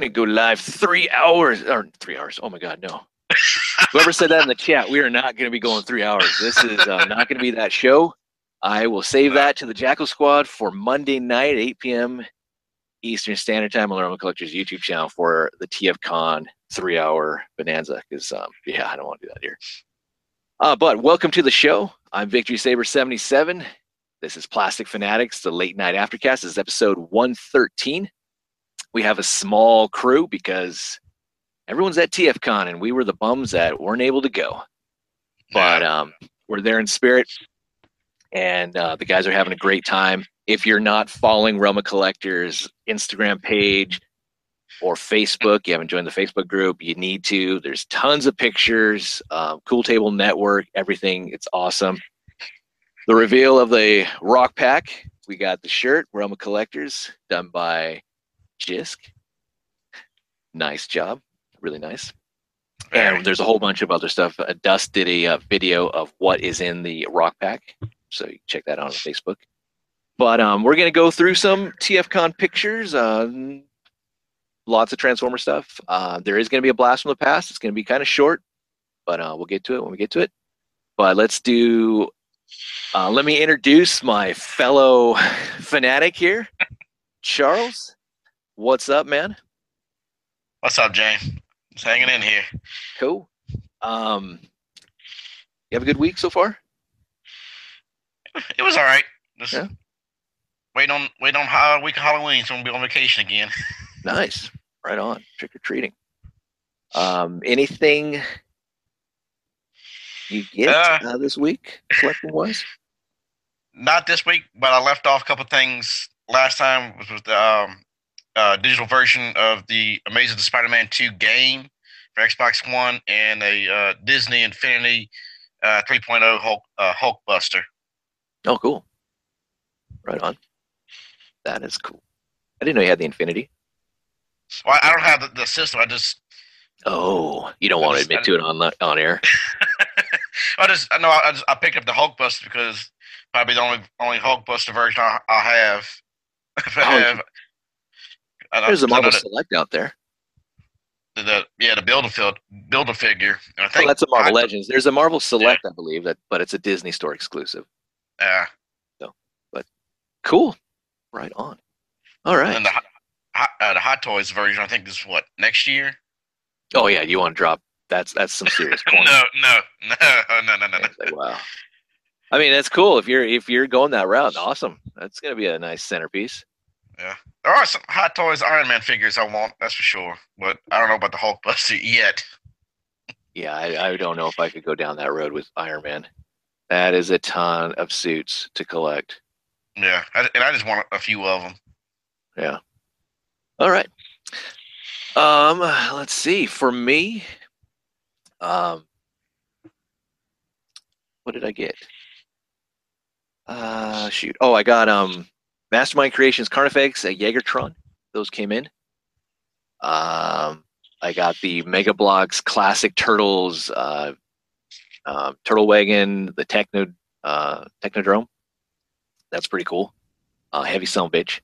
We go live three hours or three hours. Oh my God, no. Whoever said that in the chat, we are not going to be going three hours. This is uh, not going to be that show. I will save that to the Jackal Squad for Monday night, 8 p.m. Eastern Standard Time on the Realm of Collectors YouTube channel for the TF Con three hour bonanza. Because, um, yeah, I don't want to do that here. Uh, but welcome to the show. I'm Victory Saber 77. This is Plastic Fanatics, the late night aftercast. This is episode 113. We have a small crew because everyone's at TFCon and we were the bums that weren't able to go. But um, we're there in spirit and uh, the guys are having a great time. If you're not following Realm of Collectors Instagram page or Facebook, you haven't joined the Facebook group, you need to. There's tons of pictures, um, Cool Table Network, everything. It's awesome. The reveal of the rock pack. We got the shirt, Realm of Collectors, done by Jisk. Nice job. Really nice. And there's a whole bunch of other stuff. Uh, Dust did a uh, video of what is in the rock pack. So you check that out on Facebook. But um, we're going to go through some TFCon pictures. Um, lots of Transformer stuff. Uh, there is going to be a blast from the past. It's going to be kind of short, but uh, we'll get to it when we get to it. But let's do. Uh, let me introduce my fellow fanatic here, Charles. What's up, man? What's up, Jane? Just hanging in here. Cool. Um, you have a good week so far? It was all right. Just Yeah. wait on wait on how week of Halloween, so we'll be on vacation again. Nice. Right on. Trick or treating. Um, anything you get Uh, uh, this week, collecting wise? Not this week, but I left off a couple things last time, was the um, uh, digital version of the Amazing Spider-Man 2 game for Xbox One and a uh, Disney Infinity uh, 3.0 Hulk uh, Hulkbuster. Oh, cool. Right on. That is cool. I didn't know you had the Infinity. Well, I don't have the, the system. I just Oh, you don't I want to admit to it on the, on air. I just I know I just I picked up the Hulkbuster because probably the only only Hulkbuster version I, I have. If I Oh, have I- There's a I know Marvel Select out there. the, the yeah the build a field build a figure. And I Oh, think that's a Marvel I- Legends. There's a Marvel Select, I believe, that, but it's a Disney Store exclusive. Yeah, So but Cool. Right on. All right. and the uh, the Hot Toys version I think is what next year. Oh yeah, you want to drop? That's that's some serious No, no, no, no, no, no, no. Like, wow. I mean, that's cool if you're if you're going that route. Awesome. That's gonna be a nice centerpiece. There are some Hot Toys Iron Man figures I want, that's for sure. But I don't know about the Hulkbuster yet. Yeah, I, I don't know if I could go down that road with Iron Man. That is a ton of suits to collect. Yeah, I, and I just want a few of them. Yeah. All right. Um, let's see. For me, um, what did I get? Uh, shoot. Oh, I got um, Mastermind Creations Carnifex, a Jaegertron. Those came in. Um, I got the Mega Bloks Classic Turtles, uh, uh, Turtle Wagon, the Techno, uh, Technodrome. That's pretty cool. Uh, heavy son bitch.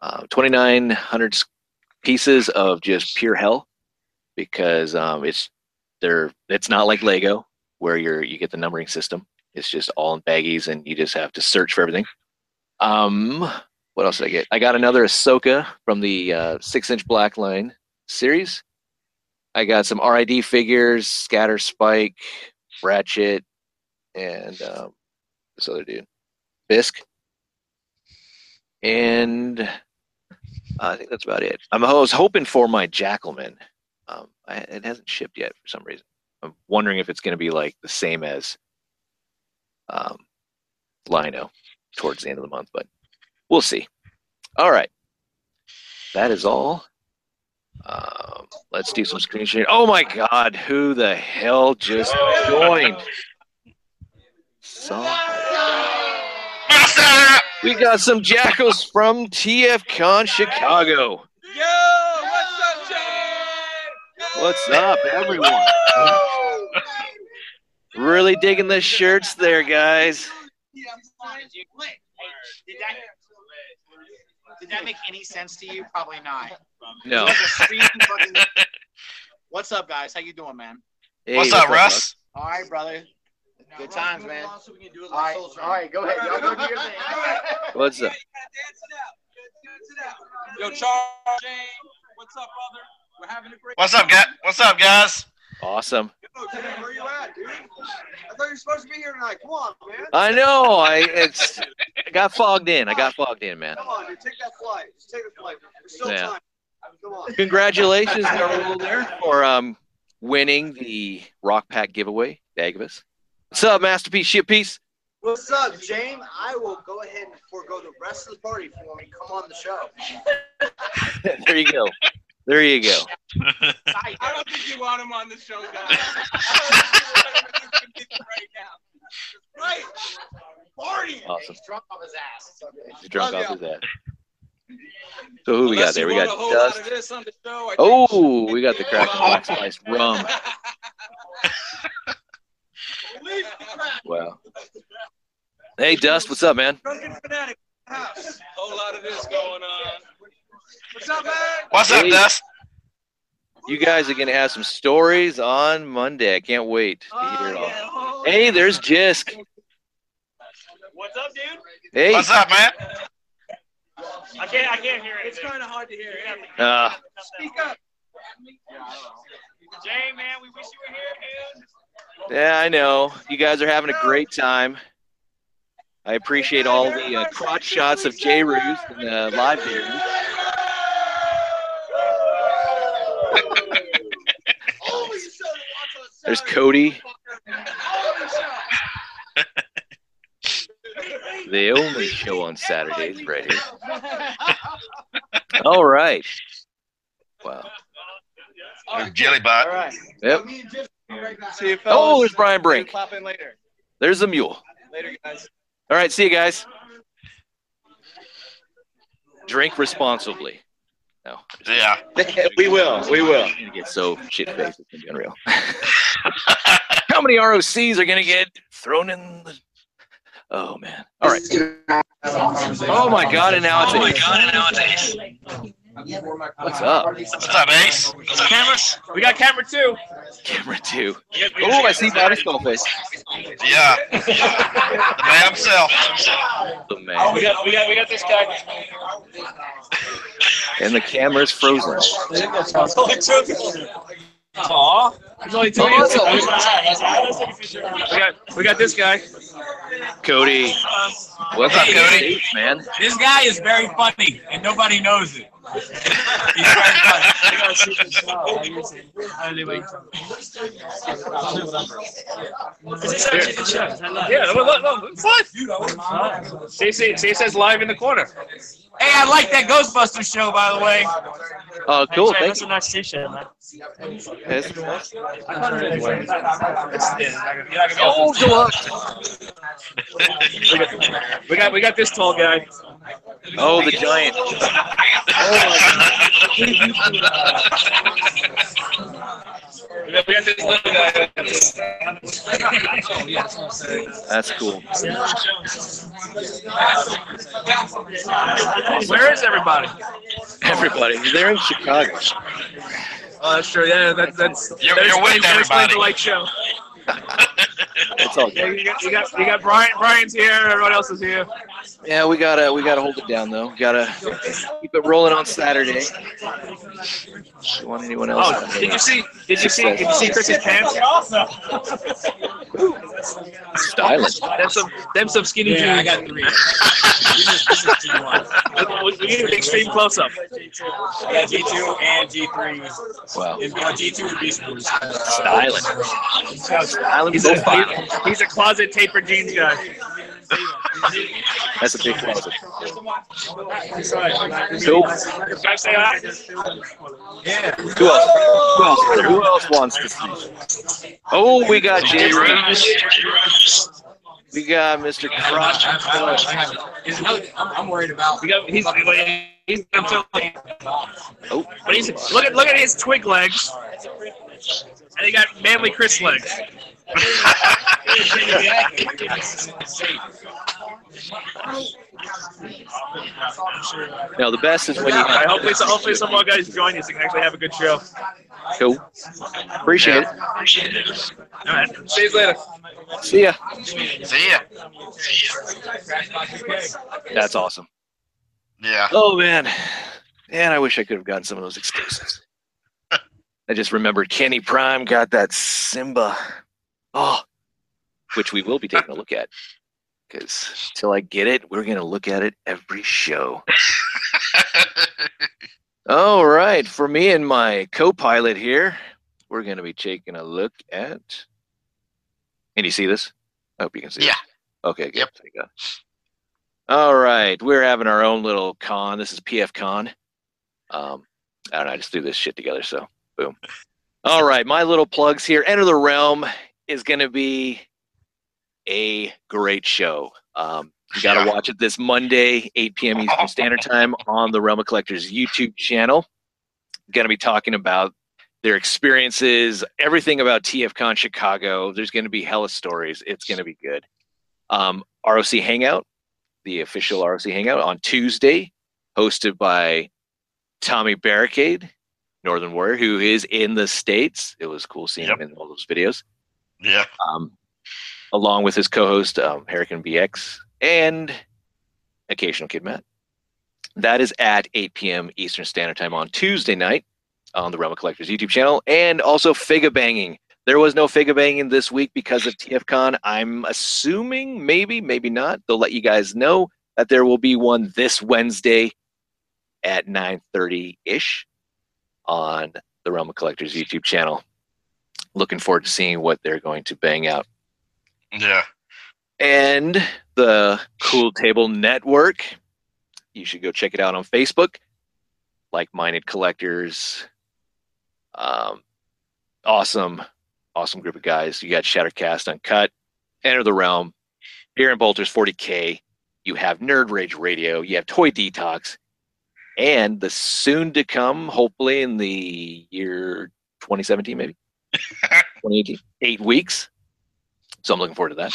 Uh, 2,900 s- pieces of just pure hell because um, it's they're it's not like Lego where you're you get the numbering system. It's just all in baggies and you just have to search for everything. Um, what else did I get? I got another Ahsoka from the uh, six inch black line series. I got some RID figures, Scatter Spike, Ratchet, and um, this other dude, Bisk. And I think that's about it. I'm, I was hoping for my Jackalman. Um, I, it hasn't shipped yet for some reason. I'm wondering if it's going to be like the same as um, Lino towards the end of the month, but we'll see. All right, that is all. Um, let's do some screen sharing. Oh my God, who the hell just joined? So, Master! we got some jackals from TFCon Chicago. Yo, what's up, Jay? What's up, everyone? Really digging the shirts there, guys. Did that make any sense to you? Probably not. No. You guys are screaming fucking- What's up, guys? How you doing, man? Hey, What's up, Russ? All right, brother. Good times, man. All So we can do it right, like Soul all right, go ahead. Y'all go do your thing. What's up? Yo, Charles, Jane, what's up, brother? We're having a great What's up, guys? What's up, guys? Awesome. Where you at, dude? I thought you were supposed to be here tonight. Come on, man. I know. I it's I got fogged in. I got fogged in, man. Come on, dude. Take that flight. Just take a flight. There's still Yeah. time. Come on. Congratulations, Darrell, there for um winning the Rock Pack giveaway, Dagvis. What's up, Masterpiece Ship Piece? What's up, James? I will go ahead and forego the rest of the party for me. Come on the show. there you go. There you go. I don't think you want him on the show, guys. right now. Right. Party. Awesome. He's drunk off his ass. He's drunk off ya. his ass. So who we got there? We got a whole lot Dust. of this on the show, Oh, we got the crack black spice rum. Leave. Wow. Hey, Dust, what's up, man? Drunken fanatic. House. A whole lot of this going on. What's up, man? What's up, Hey. Dust? You guys are gonna have some stories on Monday. I can't wait to Oh, hear it all. yeah. Oh, Hey, there's Jisk. What's up, dude? Hey. What's up, man? I can't. I can't hear it. It's kind of hard to hear. Uh, Speak up. Jay, man, we wish you were here, dude. yeah, I know. You guys are having a great time. I appreciate all the uh, crotch shots of J. Ruse and the live videos. Holy shit, watch on There's Cody, motherfucker. Holy shit. the only show on Saturdays, right here. All right. Wow. Jelly All bot. right. Yep. Me and Jim will be right back. See you, Oh, fellas. there's Brian Brink. Pop in later. There's the mule. Later, guys. All right, see you guys. Drink responsibly. No, Yeah. we will. We will. I'm gonna get so shit faced. It's gonna be unreal. How many ROCs are gonna get thrown in the? Oh man! All right. Oh my god! And now it's oh my god! And now it's What's up? What's up, Ace? What's up, cameras? We got camera two. Camera two. Oh, I see Bobby Skullface. Yeah. the man himself. The man. Oh, We got. We got. We got this guy. And the camera's frozen. Only two. Aw. There's only two. Oh, We got. We got this guy. Cody. What's up, Cody? Man. This guy is very funny, and nobody knows it. He's very funny. Yeah. Look. Look. What? See. Says live in the corner. Hey, I like that Ghostbusters show, by the way. Oh, cool. Thank That's you. a nice t-shirt, man. Yes. Oh, Oh. We got. We got this tall. Oh, guy. Oh, that's cool. Where is everybody? Everybody, they're in Chicago. Oh, that's true. Yeah, that, that's You're- that you're with explains- that explains everybody. the light show. It's all good. you got, you got, you got Brian. Brian's here. Everyone else is here. Yeah, we gotta we gotta hold it down though. We Gotta keep it rolling on Saturday. Do you want anyone else? Oh, did you see? Did you see? Did you see Chris's pants? Styling. Them some, them some skinny jeans. Yeah, I got three. This is, G1. We we need an extreme close up. I got G2 and G3. Wow. If you G2 would be smooth. Styling. Styling He's a, profile. he- he's a closet tapered jeans guy. That's a big closet. Cool. Can I say hi? Yeah. Who else? Who else? Who else wants to see? Oh, we got Jay Rose. We got Mr. Crotch. Is another- I'm, I'm worried about. We got, he's, he's, Oh, but he's, look at look at his twig legs, and he got manly Chris legs. No, the best is when you All right, have hopefully, so hopefully some more guys join you so we can actually have a good show. cool. Appreciate it. All right, see you later. it. See ya. See ya. That's awesome. Yeah. Oh man, man, I wish I could have gotten some of those exclusives. I just remembered Kenny Prime got that Simba, oh, which we will be taking a look at. Because till I get it, we're gonna look at it every show. All right, for me and my co-pilot here, we're gonna be taking a look at. Can you see this? I hope you can see. Yeah. it. Okay. Good. Yep. Thank God. All right, we're having our own little con. This is PF Con. Um, I don't know. I just threw this shit together. So, boom. All right, my little plugs here. Enter the Realm is going to be a great show. Um, you got to Yeah. watch it this Monday, 8 p.m. Eastern Standard Time on the Realm of Collectors YouTube channel. Going to be talking about their experiences, everything about TFCon Chicago. There's going to be hella stories. It's going to be good. Um, ROC Hangout, the official ROC Hangout on Tuesday, hosted by Tommy Barricade, Northern Warrior, who is in the States. It was cool seeing Yep. him in all those videos yeah. um, along with his co-host um, Hurricane BX and occasional Kid Matt. That is at 8 p.m. Eastern Standard Time on Tuesday night on the Realm of Collectors YouTube channel, and also Figa Banging. There was no Figa Banging this week because of TFCon. I'm assuming, maybe, maybe not. They'll let you guys know that there will be one this Wednesday at 9:30 ish on the Realm of Collectors YouTube channel. Looking forward to seeing what they're going to bang out Yeah. and the Cool Table Network. You should go check it out on Facebook. Like minded collectors. Um, awesome, awesome group of guys. You got Shattercast Uncut, Enter the Realm, Aaron Bolters 40K. You have Nerd Rage Radio. You have Toy Detox. And the soon to come, hopefully in the year 2017, maybe 2018, eight weeks. So I'm looking forward to that.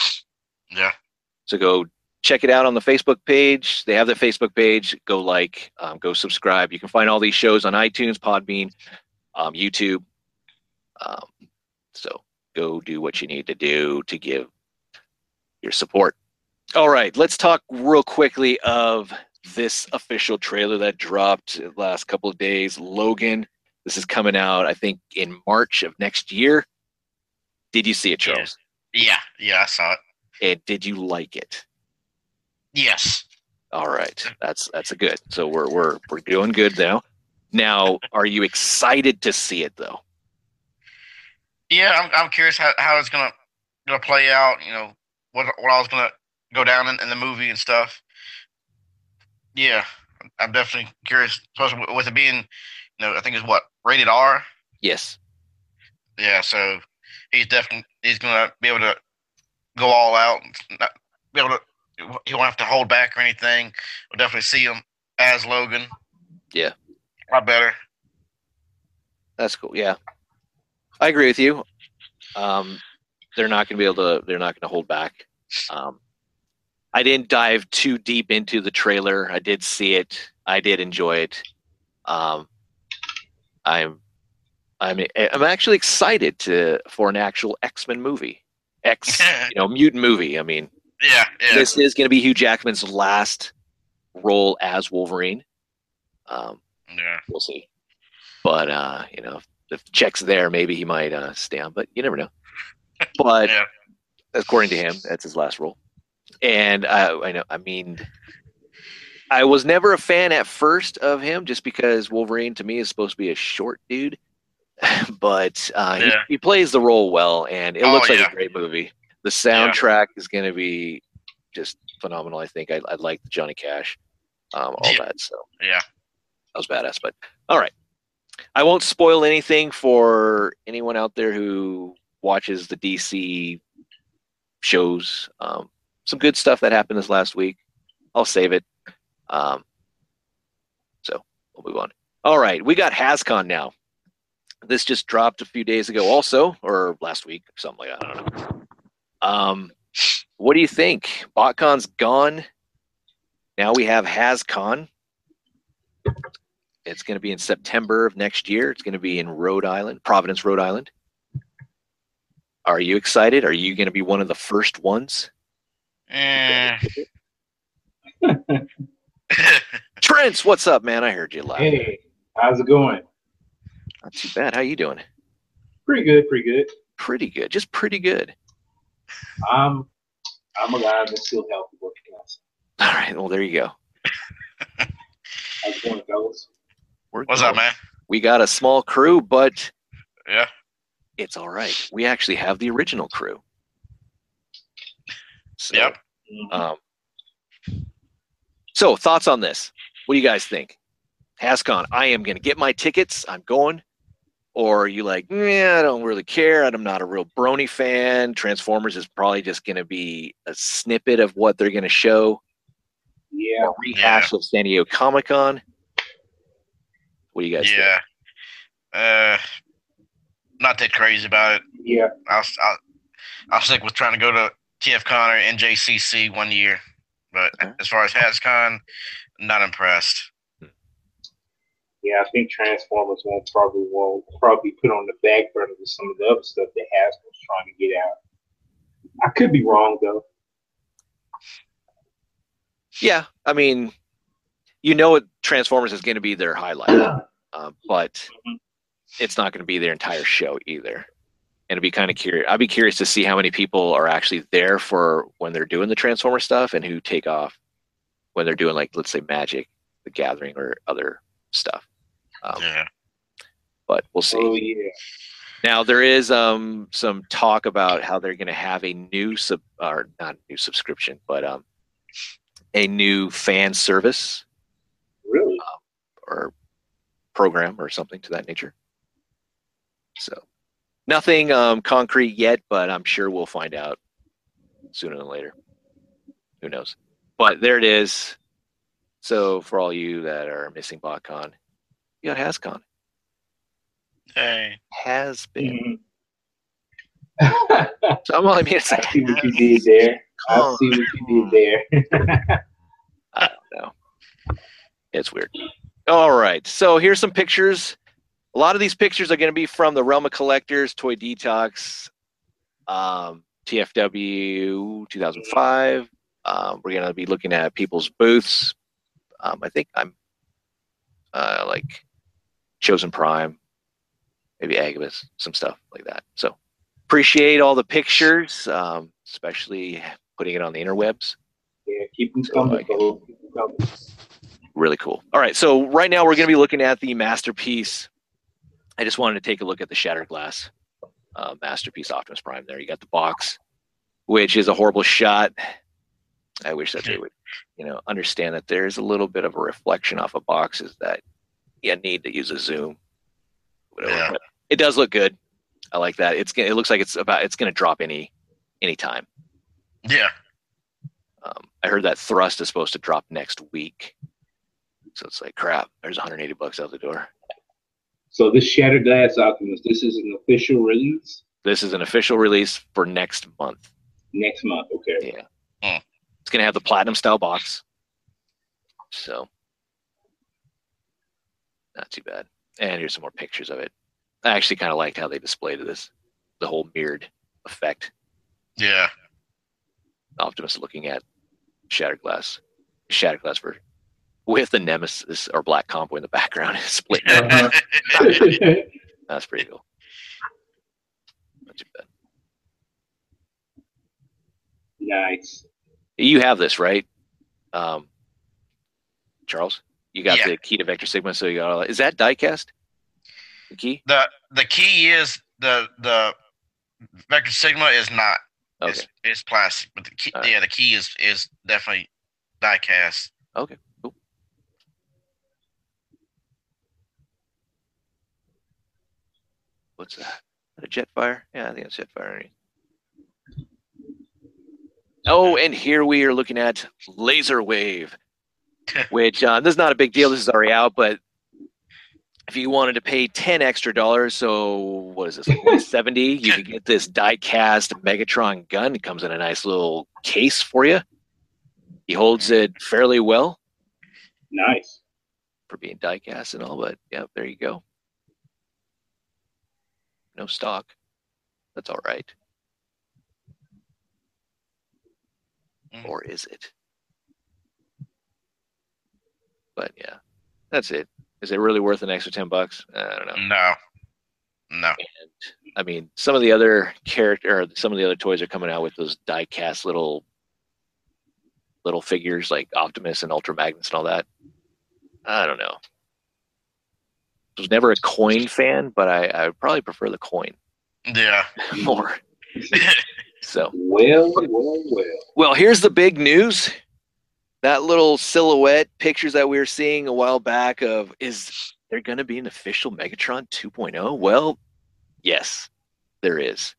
Yeah. So go check it out on the Facebook page. They have the Facebook page. Go like, um, go subscribe. You can find all these shows on iTunes, Podbean, um, YouTube. Um, so go do what you need to do to give your support. All right, let's talk real quickly of this official trailer that dropped last couple of days. Logan. This is coming out, I think, in March of next year. Did you see it. Charles? Yeah. Yeah. I saw it. And did you like it? Yes. All right, that's that's a good. So we're we're we're doing good now. Now, are you excited to see it though? Yeah. I'm, I'm curious how, how it's gonna gonna play out. You know what what I was gonna go down in, in the movie and stuff. Yeah. I'm definitely curious, especially with- with it being, you know, I think it's what rated R. Yes. Yeah, so he's definitely he's gonna be able to go all out, and not be able to. He won't have to hold back or anything. We'll definitely see him as Logan. Yeah. a lot better. That's cool. Yeah, I agree with you. Um, they're not going to be able to. They're not going to hold back. Um, I didn't dive too deep into the trailer. I did see it. I did enjoy it. Um, I'm, I'm, I'm actually excited to for an actual X Men movie. X, you know, mutant movie. I mean, Yeah, yeah, this is going to be Hugh Jackman's last role as Wolverine. Um, yeah. we'll see. But uh, you know, if, if the check's there, maybe he might uh, stay on. But you never know. But Yeah. according to him, that's his last role. And I, I know, I mean, I was never a fan at first of him, just because Wolverine to me is supposed to be a short dude. but uh, Yeah. he, he plays the role well, and it Oh, looks like yeah. a great movie. The soundtrack is going to be just phenomenal. I think I, I like the Johnny Cash, um, all Yeah. that. So Yeah. that was badass. But all right, I won't spoil anything for anyone out there who watches the DC shows. Um, some good stuff that happened this last week. I'll save it. Um, so we'll move on. All right, we got HasCon now. This just dropped a few days ago, also, or last week, something like that. I don't know. Um, what do you think? BotCon's gone. Now we have HasCon. It's going to be in September of next year. It's going to be in Rhode Island, Providence, Rhode Island. Are you excited? Are you going to be one of the first ones? Eh. Trent, what's up, man? I heard you laugh. Hey, how's it going? Not too bad. How you doing? Pretty good, pretty good. Pretty good. Just pretty good. I'm I'm alive and still healthy working out. All right. Well, there you go. How's it going, fellas? We're What's up, man? We got a small crew, but Yeah. it's all right. We actually have the original crew. So, Yep. Um, so thoughts on this? What do you guys think? Hascon, I am going to get my tickets. I'm going. Or are you like, yeah, I don't really care. I'm not a real Brony fan. Transformers is probably just going to be a snippet of what they're going to show. Yeah, A rehash of San Diego Comic Con. What do you guys think? Yeah. Uh, not that crazy about it. yeah. I'll, I'll I'll stick with trying to go to TF TFCon or NJCC one year. But Okay. as far as HasCon, not impressed. Yeah, I think Transformers won't probably won't probably put on the back burner with some of the other stuff that Hasbro's trying to get out. I could be wrong though. Yeah, I mean, you know, what Transformers is going to be their highlight, uh, but it's not going to be their entire show either. And it'd be kind of curious. I'd be curious to see how many people are actually there for when they're doing the Transformer stuff, and who take off when they're doing like, let's say, Magic, the Gathering, or other stuff. Um, Yeah. But we'll see. Oh yeah. Now there is um some talk about how they're going to have a new sub or not new subscription, but um a new fan service Really? or program or something to that nature. So nothing um concrete yet, but I'm sure we'll find out sooner than later. Who knows? But there it is. So for all you that are missing BotCon, you got HasCon. Hey. Has been. Mhm. So well, I mean, it's I see what you did there. I see what you did there. I don't know. It's weird. All right. So here's some pictures. A lot of these pictures are going to be from the Realm of Collectors, Toy Detox, um, TFW 2005. Um, we're going to be looking at people's booths. Um, I think I'm uh, like Chosen Prime, maybe Agabus, some stuff like that. So appreciate all the pictures, um, especially putting it on the interwebs. yeah, keep them coming, like- fellas. Keep 'em coming. really cool. All right, so right now we're going to be looking at the masterpiece. I just wanted to take a look at the Shattered Glass uh, masterpiece Optimus Prime. There, you got the box, which is a horrible shot. I wish that they would, you know, understand that there's a little bit of a reflection off of boxes that you need to use a zoom. Whatever. Yeah. It does look good. I like that. It's it looks like it's about it's going to drop any any time. Yeah. Um, I heard that Thrust is supposed to drop next week. So it's like crap. There's 180 bucks out the door. So this Shattered Glass Optimus, this is an official release This is an official release for next month. next month. Okay. Yeah. Hmm. It's gonna have the platinum style box. So not too bad. And here's some more pictures of it. I actually kind of liked how they displayed this, the whole mirrored effect. Yeah. Optimus looking at Shattered Glass, Shattered Glass version with the Nemesis or Black Convoy in the background, split. Uh-huh. That's pretty cool. Not too bad. nice. You have this, right? Um, Charles, you got Yeah. the key to Vector Sigma, so you got all that. Is that diecast? The key? the the key is the the Vector Sigma is not. Okay. It's, it's plastic, but the key, All right. yeah, the key is is definitely diecast. Okay. Cool. What's that? A Jetfire? Yeah, I think it's Jetfire. Underneath. Oh, and here we are looking at Laser Wave, which uh, this is not a big deal. This is already out, but if you wanted to pay 10 extra dollars, so what is this, like 170, you could get this die cast Megatron gun. It comes in a nice little case for you. He holds it fairly well Nice. for being die cast and all, but yeah, there you go. No stock. That's all right. Mm. Or is it? But yeah, that's it. Is it really worth an extra 10 bucks? I don't know. No. No. And I mean, some of the other character or some of the other toys are coming out with those die cast little little figures like Optimus and Ultra Magnus and all that. I don't know. I was never a coin fan, but I, I would probably prefer the coin Yeah. more. So Well, well, well. Well, here's the big news. That little silhouette pictures that we were seeing a while back of is there going to be an official Megatron 2.0? Well, yes, there is.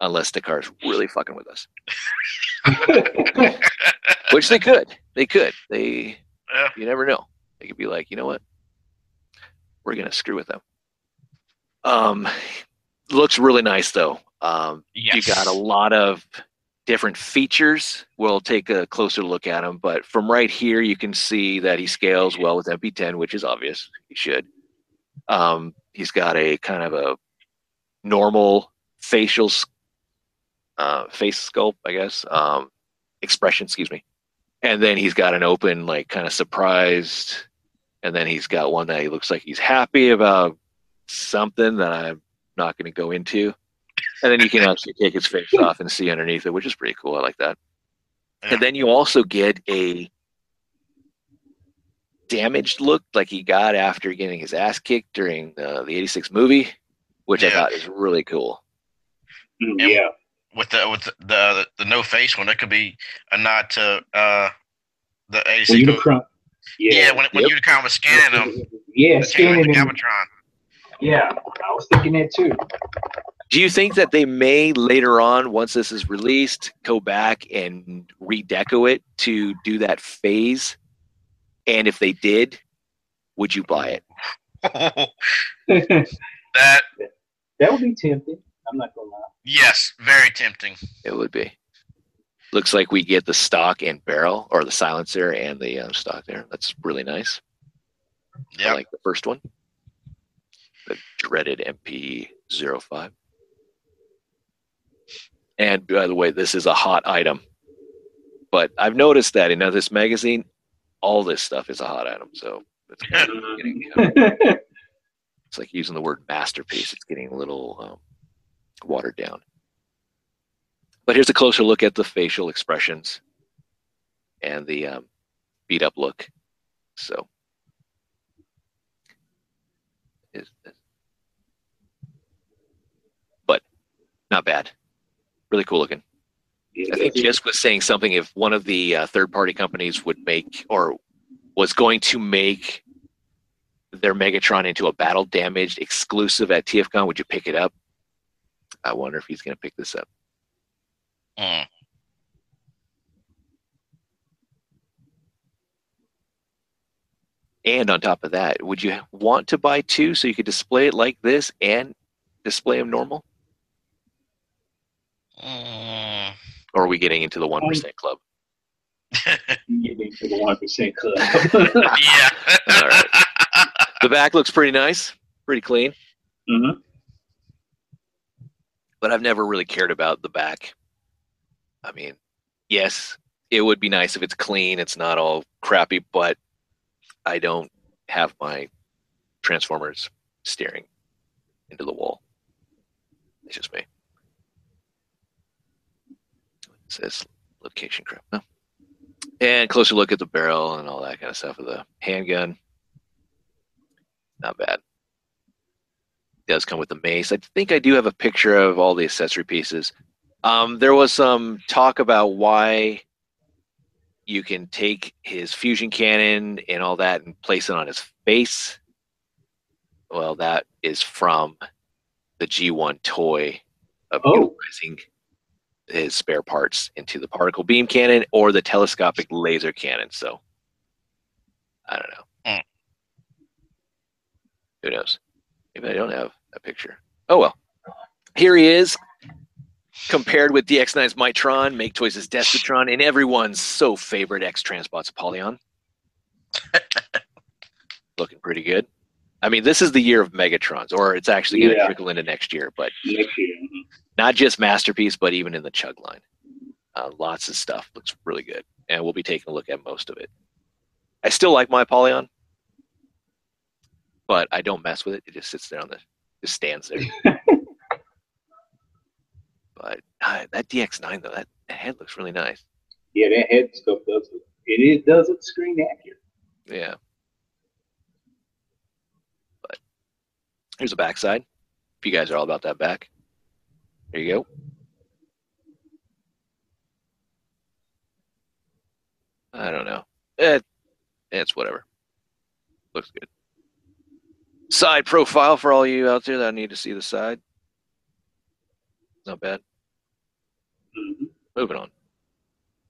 Unless the car's really fucking with us, which they could. They could. They Yeah. you never know. They could be like, you know what? We're gonna screw with them. Um, looks really nice though. Um, Yes. you got a lot of different features. We'll take a closer look at them, but from right here, you can see that he scales well with MP10, which is obvious. He should. Um, he's got a kind of a normal facial uh, face sculpt, I guess, um, expression. Excuse me. And then he's got an open, like, kind of surprised. And then he's got one that he looks like he's happy about something that I'm not going to go into and then you can actually take his face off and see underneath it, which is pretty cool. I like that. Yeah. And then you also get a damaged look like he got after getting his ass kicked during uh, the 86 movie, which I thought is really cool. Mm, And- yeah. with the with the, the the no face one, that could be a nod to uh the When 86 movie. Unicron. Yeah, Yeah. when, when Yep. Unicron was scanning them, Yeah, scanning the him. Galvatron. Yeah, I was thinking that too. Do you think that they may later on, once this is released, go back and redeco it to do that phase? And if they did, would you buy it? that that would be tempting. I'm not gonna lie. yes, very tempting. It would be. Looks like we get the stock and barrel, or the silencer and the uh, stock there. That's really nice. Yeah, like the first one. The dreaded MP05. And by the way, this is a hot item. But I've noticed that in this magazine, all this stuff is a hot item. So it's, kind of getting, uh, it's like using the word masterpiece. It's getting a little um, watered down. But here's a closer look at the facial expressions and the um, beat up look. So is but not bad. Really cool looking. I think Jisk was saying something if one of the uh, third party companies would make or was going to make their Megatron into a battle damaged exclusive at TFCon, would you pick it up? I wonder if he's going to pick this up. Mm. And on top of that, would you want to buy two so you could display it like this and display them normal? Mm. Or are we getting into the 1% club? Getting to the one percent club. yeah. All right. The back looks pretty nice, pretty clean, Mhm. but I've never really cared about the back. I mean, yes, it would be nice if it's clean, it's not all crappy, but I don't have my Transformers staring into the wall. It's just me. It says location crap. No. And closer look at the barrel and all that kind of stuff of the handgun. Not bad. does come with the mace. I think I do have a picture of all the accessory pieces. Um, there was some talk about why you can take his fusion cannon and all that and place it on his face. Well, that is from the G1 toy of Oh. utilizing his spare parts into the particle beam cannon or the telescopic laser cannon. So I don't know. Mm. Who knows? Maybe I don't have a picture. Oh well. Here he is, compared with DX9's Mitron, Make Toys' Despotron, and everyone's so favorite X Transbots Apollyon. Looking pretty good. I mean, this is the year of Megatrons, or it's actually going to Yeah. trickle into next year, but Next year. mhm. not just Masterpiece, but even in the Chug line. Uh, lots of stuff looks really good, and we'll be taking a look at most of it. I still like my Apollyon, but I don't mess with it. It just sits there on the, just stands there. but uh, that DX9 though, that, that head looks really nice. Yeah, that head sculpt does it. It is does it screen accurate. Yeah. Here's a backside. If you guys are all about that back, there you go. I don't know. Eh, it's whatever. Looks good. Side profile for all you out there that need to see the side. Not bad. Moving on.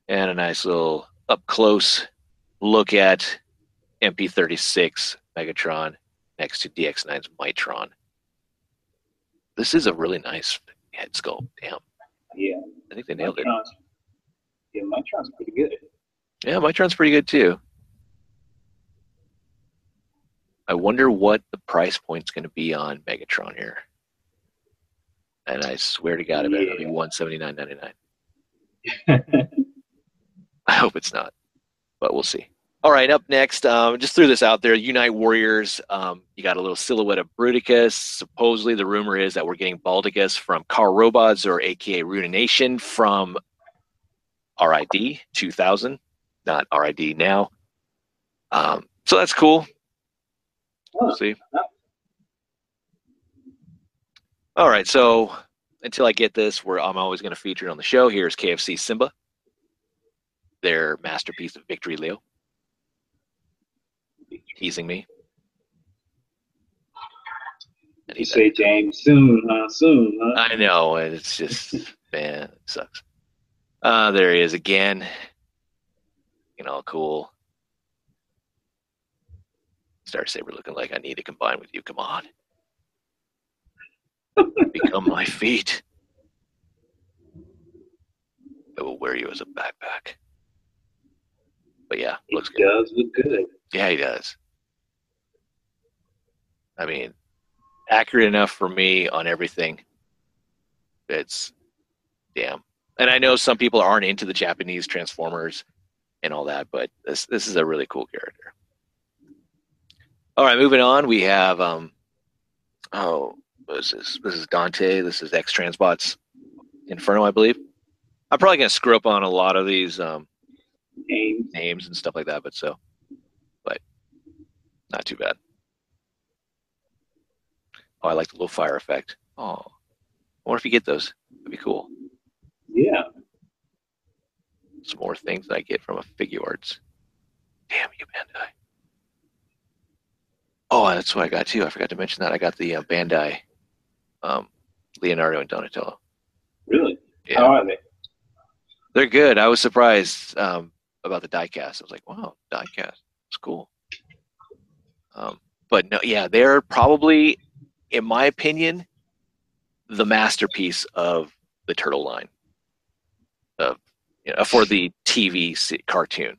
And a nice little up close look at MP36 Megatron next to DX9's Mitron. This is a really nice head sculpt. Damn. Yeah. I think they nailed it. Yeah, Mitron's pretty good. Yeah, Mitron's pretty good too. I wonder what the price point's going to be on Megatron here. And I swear to God, I bet it'll be one seventy nine ninety nine. I hope it's not, but we'll see. All right, up next, um, just threw this out there. Unite Warriors. Um, you got a little silhouette of Bruticus. Supposedly, the rumor is that we're getting Baldigus from Car Robots or AKA Ruination from RID 2000, not RID now. Um, so that's cool. We'll see. All right, so until I get this, where I'm always going to feature it on the show, here's KFC Simba their masterpiece of Victory Leo. Teasing me. You say James soon, huh? Soon, huh? I know, and it's just man, it sucks. Uh there he is again. You know, cool. Star Saber looking like I need to combine with you. Come on. Become my feet. I will wear you as a backpack. But yeah, It looks good. does look good. Yeah, he does. I mean, accurate enough for me on everything. It's damn. And I know some people aren't into the Japanese Transformers and all that, but this this is a really cool character. All right, moving on. We have um oh what is this? This is Dante. This is X Transbots Inferno, I believe. I'm probably gonna screw up on a lot of these um James. names and stuff like that, but so, but not too bad. Oh, I like the little fire effect. Oh, I wonder if you get those. That'd be cool. Yeah. Some more things that I get from a Figuarts. Damn you, Bandai. Oh, that's what I got too. I forgot to mention that. I got the uh, Bandai, um, Leonardo and Donatello. Really? Yeah. How are they? They're good. I was surprised um, about the diecast. I was like, wow, diecast. It's cool. Um, but no, yeah, they're probably, in my opinion, the masterpiece of the turtle line. Of you know, for the TV cartoon,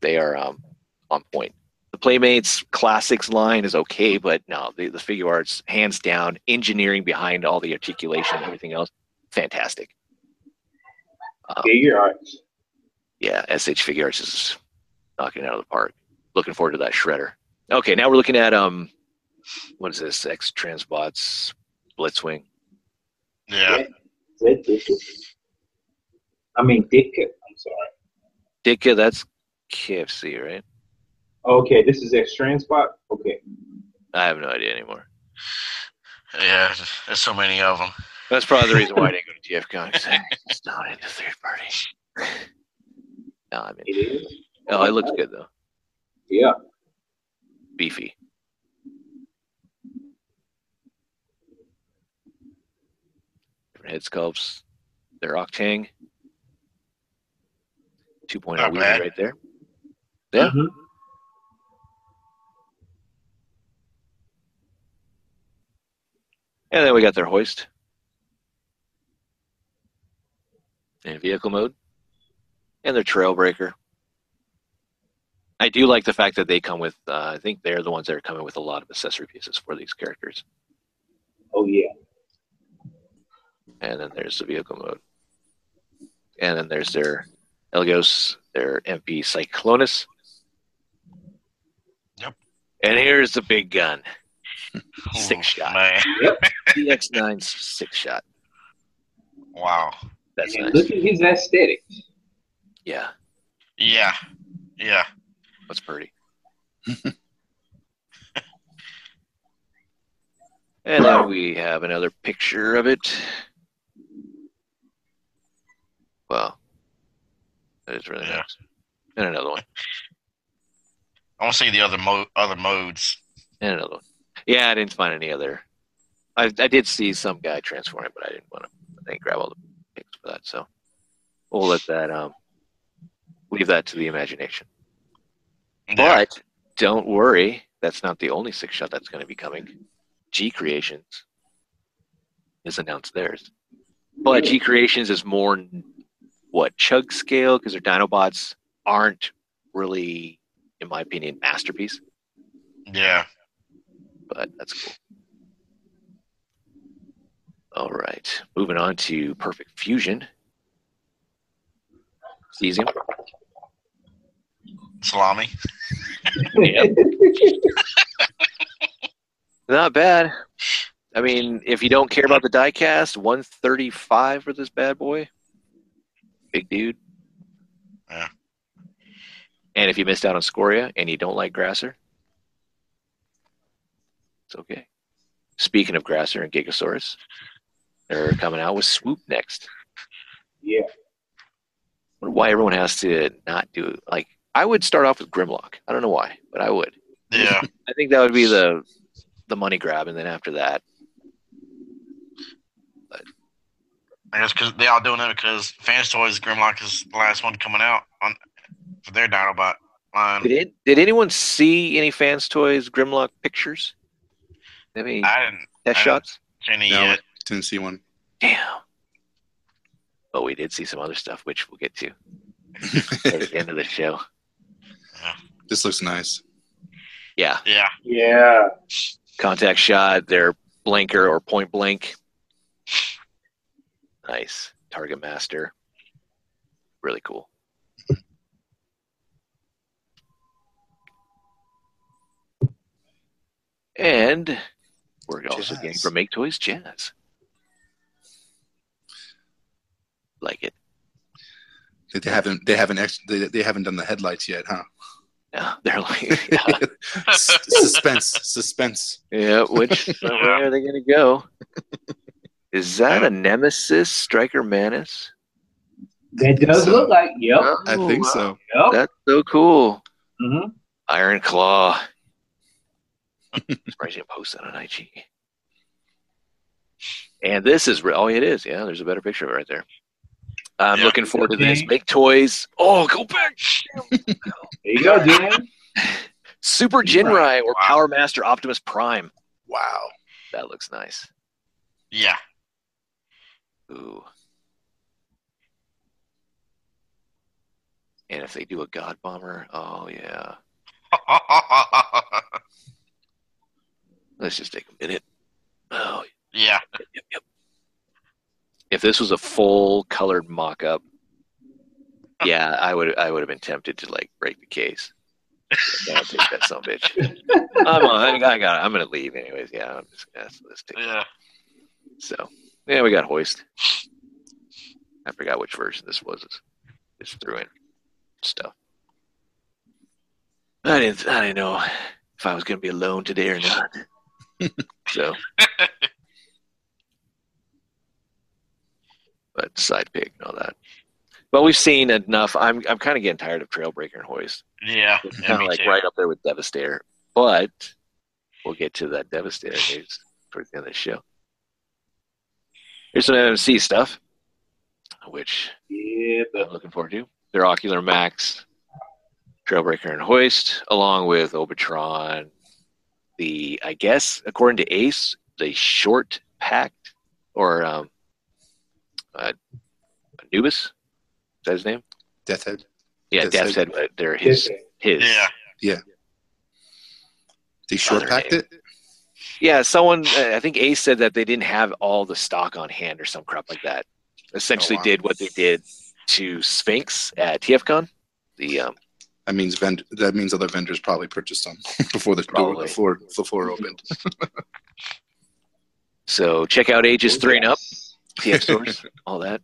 they are um, on point. The Playmates Classics line is okay, but no, the, the Figuarts, hands down, engineering behind all the articulation and everything else, fantastic. Um, Figuarts. yeah, SH Figuarts is knocking it out of the park. Looking forward to that shredder. Okay, now we're looking at um, what is this? X Transbots Blitzwing. Yeah. Is that I mean Ditka. I'm sorry. Ditka, that's KFC, right? Okay, this is X Transbot. Okay. I have no idea anymore. Yeah. There's so many of them. That's probably the reason why I didn't go to TFCon. 'cause It's not into third party. No, I mean, It is. oh, it looks good though. Yeah. Beefy. Different head sculpts. They're Octang. 2.0 Not Weezy right there. Yeah. Mhm. And then we got their hoist. And vehicle mode. And their trailbreaker. I do like the fact that they come with, uh, I think they're the ones that are coming with a lot of accessory pieces for these characters. Oh yeah. And then there's the vehicle mode. And then there's their Elgos, their MP Cyclonus. Yep. And here's the big gun. Six oh, shot. Man. DX9 six shot. Wow. That's and nice. look at his aesthetics. Yeah, Yeah. Yeah. that's pretty. and then we have another picture of it. Wow. That is really Yeah. nice. And another one. I want to see the other mo- other modes. And another one. Yeah, I didn't find any other. I, I did see some guy transforming, but I didn't want to. I didn't grab all the pics for that. So we'll let that um leave that to the imagination. Yeah. But don't worry, that's not the only six shot that's going to be coming. G Creations has announced theirs, but G Creations is more what chug scale because their Dinobots aren't really, in my opinion, masterpiece. Yeah. But that's cool. All right, moving on to Perfect Fusion. Cesium. Salami. Not bad. I mean, if you don't care about the diecast, 135 for this bad boy. Big dude. Yeah. And if you missed out on Scoria and you don't like Grassor, it's okay. Speaking of Grassor and Gigasaurus, they're coming out with Swoop next. Yeah. wonder why everyone has to not do like I would start off with Grimlock. I don't know why, but I would. Yeah. I think that would be the the money grab, and then after that, I guess because they all doing it because Fans Toys Grimlock is the last one coming out on for their Dinobot line. did it, did anyone see any fans toys Grimlock pictures? Any I didn't test I- shots? see any No, yet. didn't see one. Damn. But we did see some other stuff, which we'll get to at the end of the show. this looks nice. Yeah, Yeah. Yeah. contact shot, their blinker or point blank. Nice. Target master. Really cool. And we're also Jazz. getting from Make Toys Jazz. Like it. They haven't they haven't ex- they, they haven't done the headlights yet, huh? Yeah, they're like, yeah, suspense, suspense. yeah which where are they going to go? Is that a Nemesis Striker Manus? That does So- look like. Yep. I think so. Yep. That's so cool. hmm Iron Claw. Surprised you didn't post that on IG. And this is re- oh, it is. Yeah, there's a better picture of it right there. I'm Yeah. looking forward to this. Okay. Make toys. Oh, go back. There you go, Dan. Super Jinrai or Wow. Power Master Optimus Prime. Wow. That looks nice. Yeah. Ooh. And if they do a God Bomber, oh yeah. Let's just take a minute. Oh, yeah. yep, yep. If this was a full colored mock-up, yeah, I would I would have been tempted to like break the case. I'll take that some bitch. I'm on, I got I'm gonna leave anyways. Yeah, I'm just gonna let's take it. Yeah. So yeah, we got hoist. I forgot which version this was. Just threw in stuff. I didn't I didn't know if I was gonna be alone today or not. so but side pick and all that. But we've seen enough. I'm I'm kind of getting tired of Trailbreaker and Hoist. Yeah. It's kind me of like too. right up there with Devastator. But we'll get to that Devastator news towards the end of the show. Here's some MMC stuff, which Yeah, I'm looking forward to. Their Ocular Max, Trailbreaker and Hoist, along with Obatron. The I guess according to Ace, the short packed or um, uh, Anubis. Is that his name? Death Head. Yeah, Death's Death's Head. Head. uh, They're his. His. Yeah. Yeah. They short packed it. Yeah, someone. Uh, I think Ace said that they didn't have all the stock on hand or some crap like that. Essentially, Oh, wow. did what they did to Sphinx at TFCon. The um, That means vend- That means other vendors probably purchased them before the door, the floor, the floor opened. so check out Ages three and up, TF stores, all that.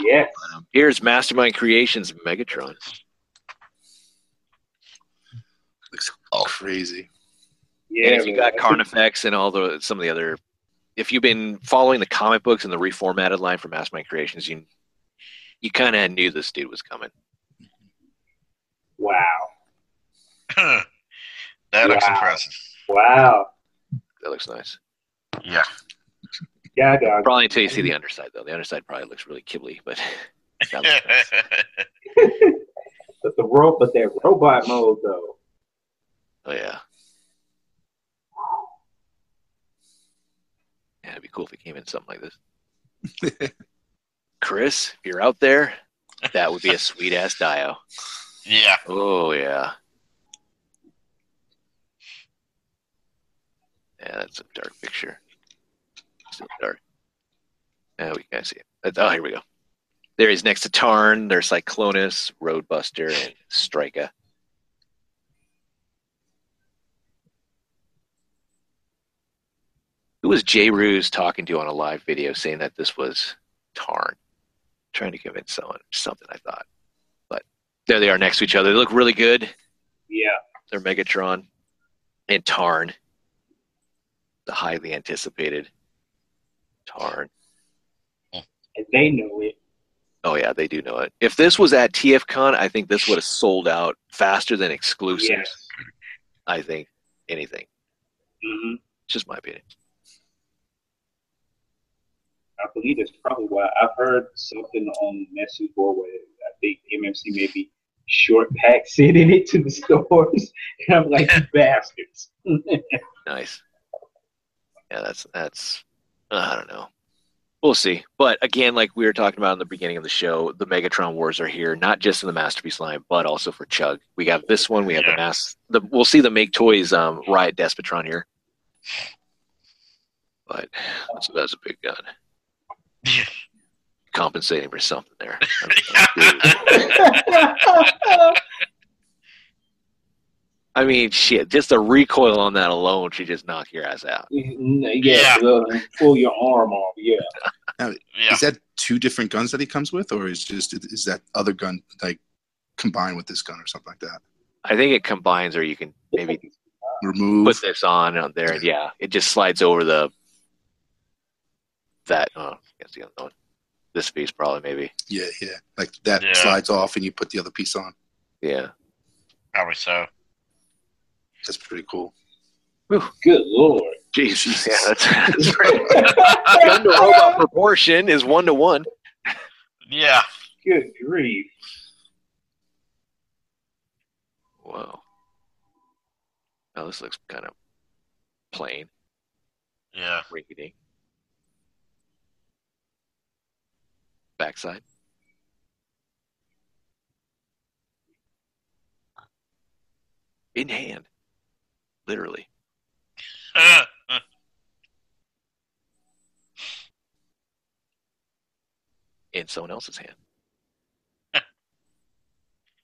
Yes. Um, here's Mastermind Creations Megatron. Looks crazy. Yeah. and if you man. got Carnifex and all the some of the other, if you've been following the comic books and the reformatted line from Mastermind Creations, you you kind of knew this dude was coming. Wow. that looks impressive. Wow. That looks nice. Yeah. Yeah, dog. Probably until you see the underside, though. The underside probably looks really kibbly, but that looks nice. But the ro- but that robot mode though. Oh yeah. Yeah, it'd be cool if it came in something like this. Chris, if you're out there, that would be a sweet ass dio. yeah. Oh yeah. Yeah, that's a dark picture. Still dark. Yeah, we can see it. That's- Oh, here we go. There he's next to Tarn. There's Cyclonus, Roadbuster, and Strika. Was Jay Ruse talking to on a live video saying that this was Tarn? Trying to convince someone something I thought. But there they are next to each other. They look really good. Yeah. They're Megatron and Tarn. The highly anticipated Tarn. And they know it. Oh yeah, they do know it. If this was at TFCon, I think this would have sold out faster than exclusives. Yes. I think anything. hmm It's just my opinion. I believe that's probably why I've heard something on the message board where I think MMC maybe short pack sending it to the stores. And I'm like, you bastards. Nice. Yeah, that's that's. uh, I don't know. We'll see. But again, like we were talking about in the beginning of the show, the Megatron Wars are here, not just in the Masterpiece line, but also for Chug. We got this one. We have the mass. The we'll see the Make Toys um, Riot Despotron here. But that's, that's a big gun. Yeah. Compensating for something there. I I mean, shit. Just the recoil on that alone should just knock your ass out. Mm-hmm. yeah, well, pull your arm off. Yeah. Now, Yeah. Is that two different guns that he comes with, or is just is that other gun like combined with this gun or something like that? I think it combines, or you can maybe Remove. put this on out there, and yeah, it just slides over the that. Oh, that's the other one. This piece probably maybe. yeah, yeah. Like that Yeah. slides off, and you put the other piece on. Yeah. Probably so. That's pretty cool. Good lord. Jeez. Yeah, that's, that's right. Gun to robot proportion is one to one. Yeah. Good grief. Whoa. Oh, this looks kind of plain, Yeah. rinky Backside. In hand. Literally. In someone else's hand.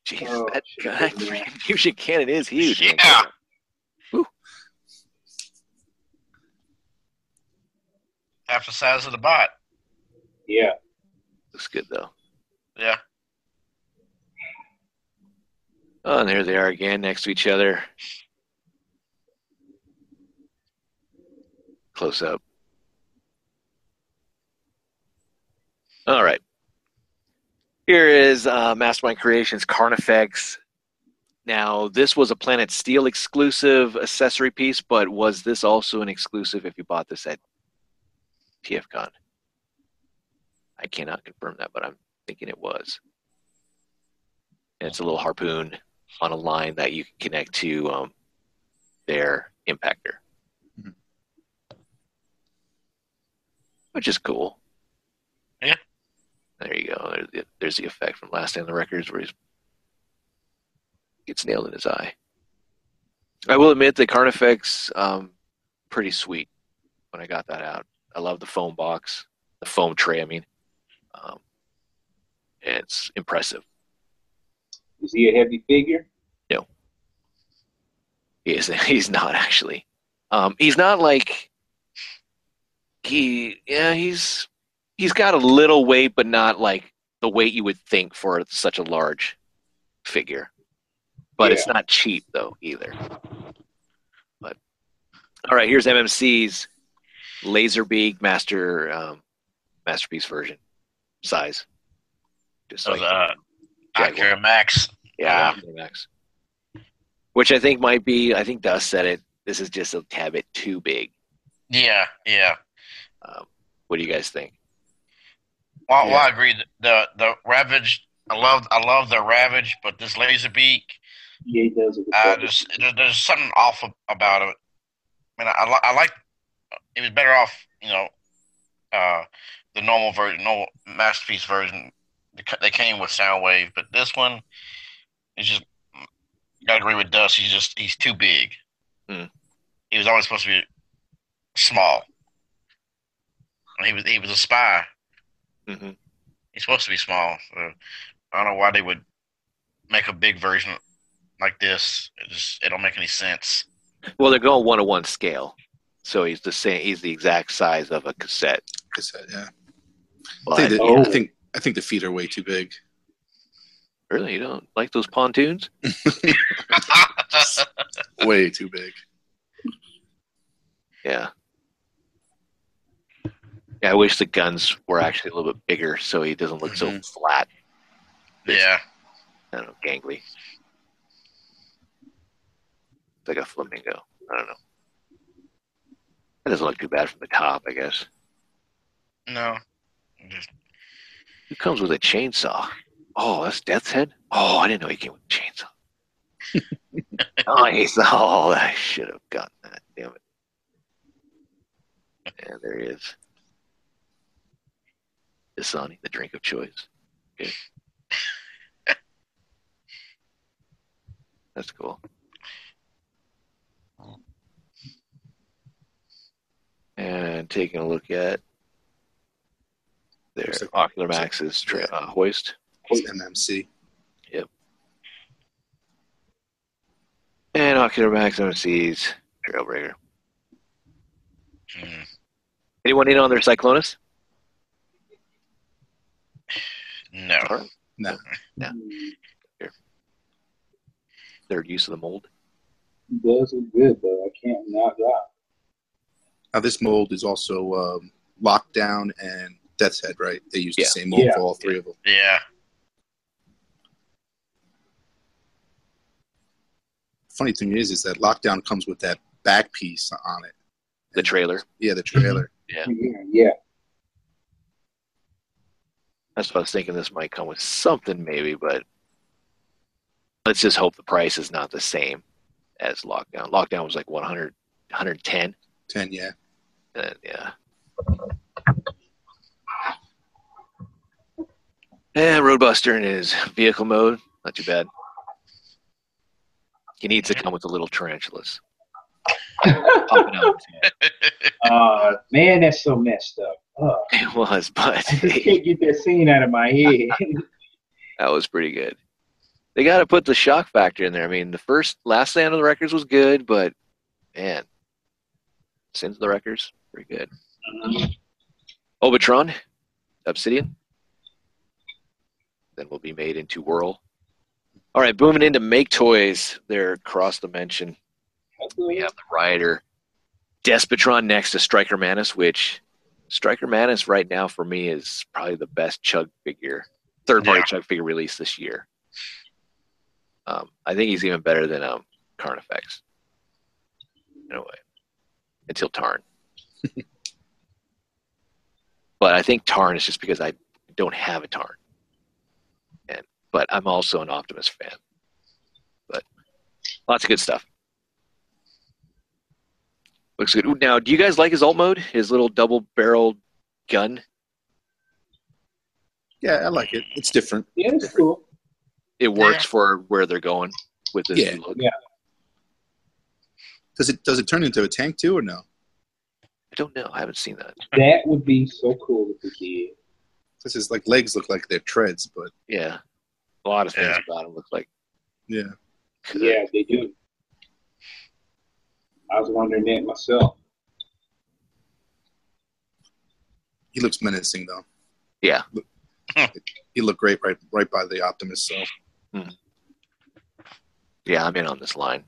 Jeez, Oh, that, shit, that yeah. freaking fusion cannon is huge. man. Yeah. Half the size of the bot. Yeah. Looks good though. Yeah. Oh, and there they are again next to each other. Close up. All right. Here is uh, Mastermind Creations Carnifex. Now, this was a Planet Steel exclusive accessory piece, but was this also an exclusive if you bought this at TFCon? I cannot confirm that, but I'm thinking it was. And it's a little harpoon on a line that you can connect to um, their impactor. Mhm. which is cool. Yeah. There you go. There's the, there's the effect from Last Stand on the Wreckers where he gets nailed in his eye. I will admit the Carnifex, um, pretty sweet when I got that out. I love the foam box, the foam tray. I mean, um, it's impressive. Is he a heavy figure? No. He is. He's not actually. Um, he's not like he. Yeah, he's he's got a little weight, but not like the weight you would think for such a large figure. But it's not cheap though either. But all right, here's MMC's Laserbeak Master um, Masterpiece version size. Just So like the uh, Jaguar. Ocular Max. Yeah, Max. Which I think might be. I think Dust said it. This is just a tad bit too big. Yeah, yeah. Um, what do you guys think? Well, well, I agree. The the Ravage, I love I love the Ravage, but this Laserbeak, Yeah, he does. it. uh, there's there- there's something off about it. I mean, I, I like. It was better off, you know, uh, the normal version, normal masterpiece version. They came with Soundwave, but this one is just. You gotta agree with Dust. He's just he's too big. Hmm. He was always supposed to be small. He was he was a spy. hmm He's supposed to be small. So I don't know why they would make a big version like this. It just it don't make any sense. Well, they're going one to one scale, so he's the same. He's the exact size of a cassette. Cassette, yeah. I think, that- Oh. I think I think the feet are way too big. really, you don't like those pontoons? Way too big. Yeah. Yeah, I wish the guns were actually a little bit bigger, so he doesn't look so Mhm. flat. yeah. I don't know, gangly. It's like a flamingo. I don't know. That doesn't look too bad from the top, I guess. No. Just Who comes with a chainsaw? Oh, that's Death's Head? Oh, I didn't know he came with a chainsaw. oh, he's, oh, I should have gotten that. Damn it. And there he is. Dasani, the drink of choice. Good. That's cool. And taking a look at their like- Ocular Max's tra- uh, hoist. It's MMC. And Ocular Max MC's Trailbreaker. mm, Anyone in on their Cyclonus? no. All right. No. Yeah. Third use of the mold. He does it good though. I can't not lie. Now this mold is also um, Lockdown and Death's Head, right? They use Yeah. the same mold Yeah. for all three of them. Yeah. Funny thing is, is that Lockdown comes with that back piece on it. The trailer. Yeah, the trailer. Mm-hmm. Yeah, yeah. That's what I was thinking this might come with something maybe, but let's just hope the price is not the same as Lockdown. Lockdown was like 100, 110. Ten, yeah. And yeah. And Roadbuster in his vehicle mode, not too bad. He needs to come with the little tarantulas. Uh, man, that's so messed up. Uh, It was, but I just can't get that scene out of my head. that was pretty good. They got to put the shock factor in there. I mean, the first last stand of the Wreckers was good, but man, Sins of the Wreckers, pretty good. Obatron, Obsidian, then will be made into Whirl. All right, booming into Make Toys. They're cross dimension. We have the Rider, Despotron next to Striker Manus, which Striker Manus right now for me is probably the best Chug figure, third party Yeah. Chug figure release this year. Um, I think he's even better than um, Carnifex in a way, until Tarn. but I think Tarn is just because I don't have a Tarn, but I'm also an Optimus fan. But lots of good stuff. Looks good. Ooh, Now, do you guys like his alt mode? His little double barreled gun. Yeah, I like it. It's different. Yeah, it's cool. It works for where they're going with this Yeah. look. Yeah. Does it does it turn into a tank too or no? I don't know. I haven't seen that. That would be so cool if it did. Because his like legs look like they're treads, but Yeah, a lot of things Yeah. about him look like. yeah. Yeah, they do. I was wondering that myself. He looks menacing though. Yeah. He looked great right right by the Optimus. So hmm. Yeah, I'm in on this line.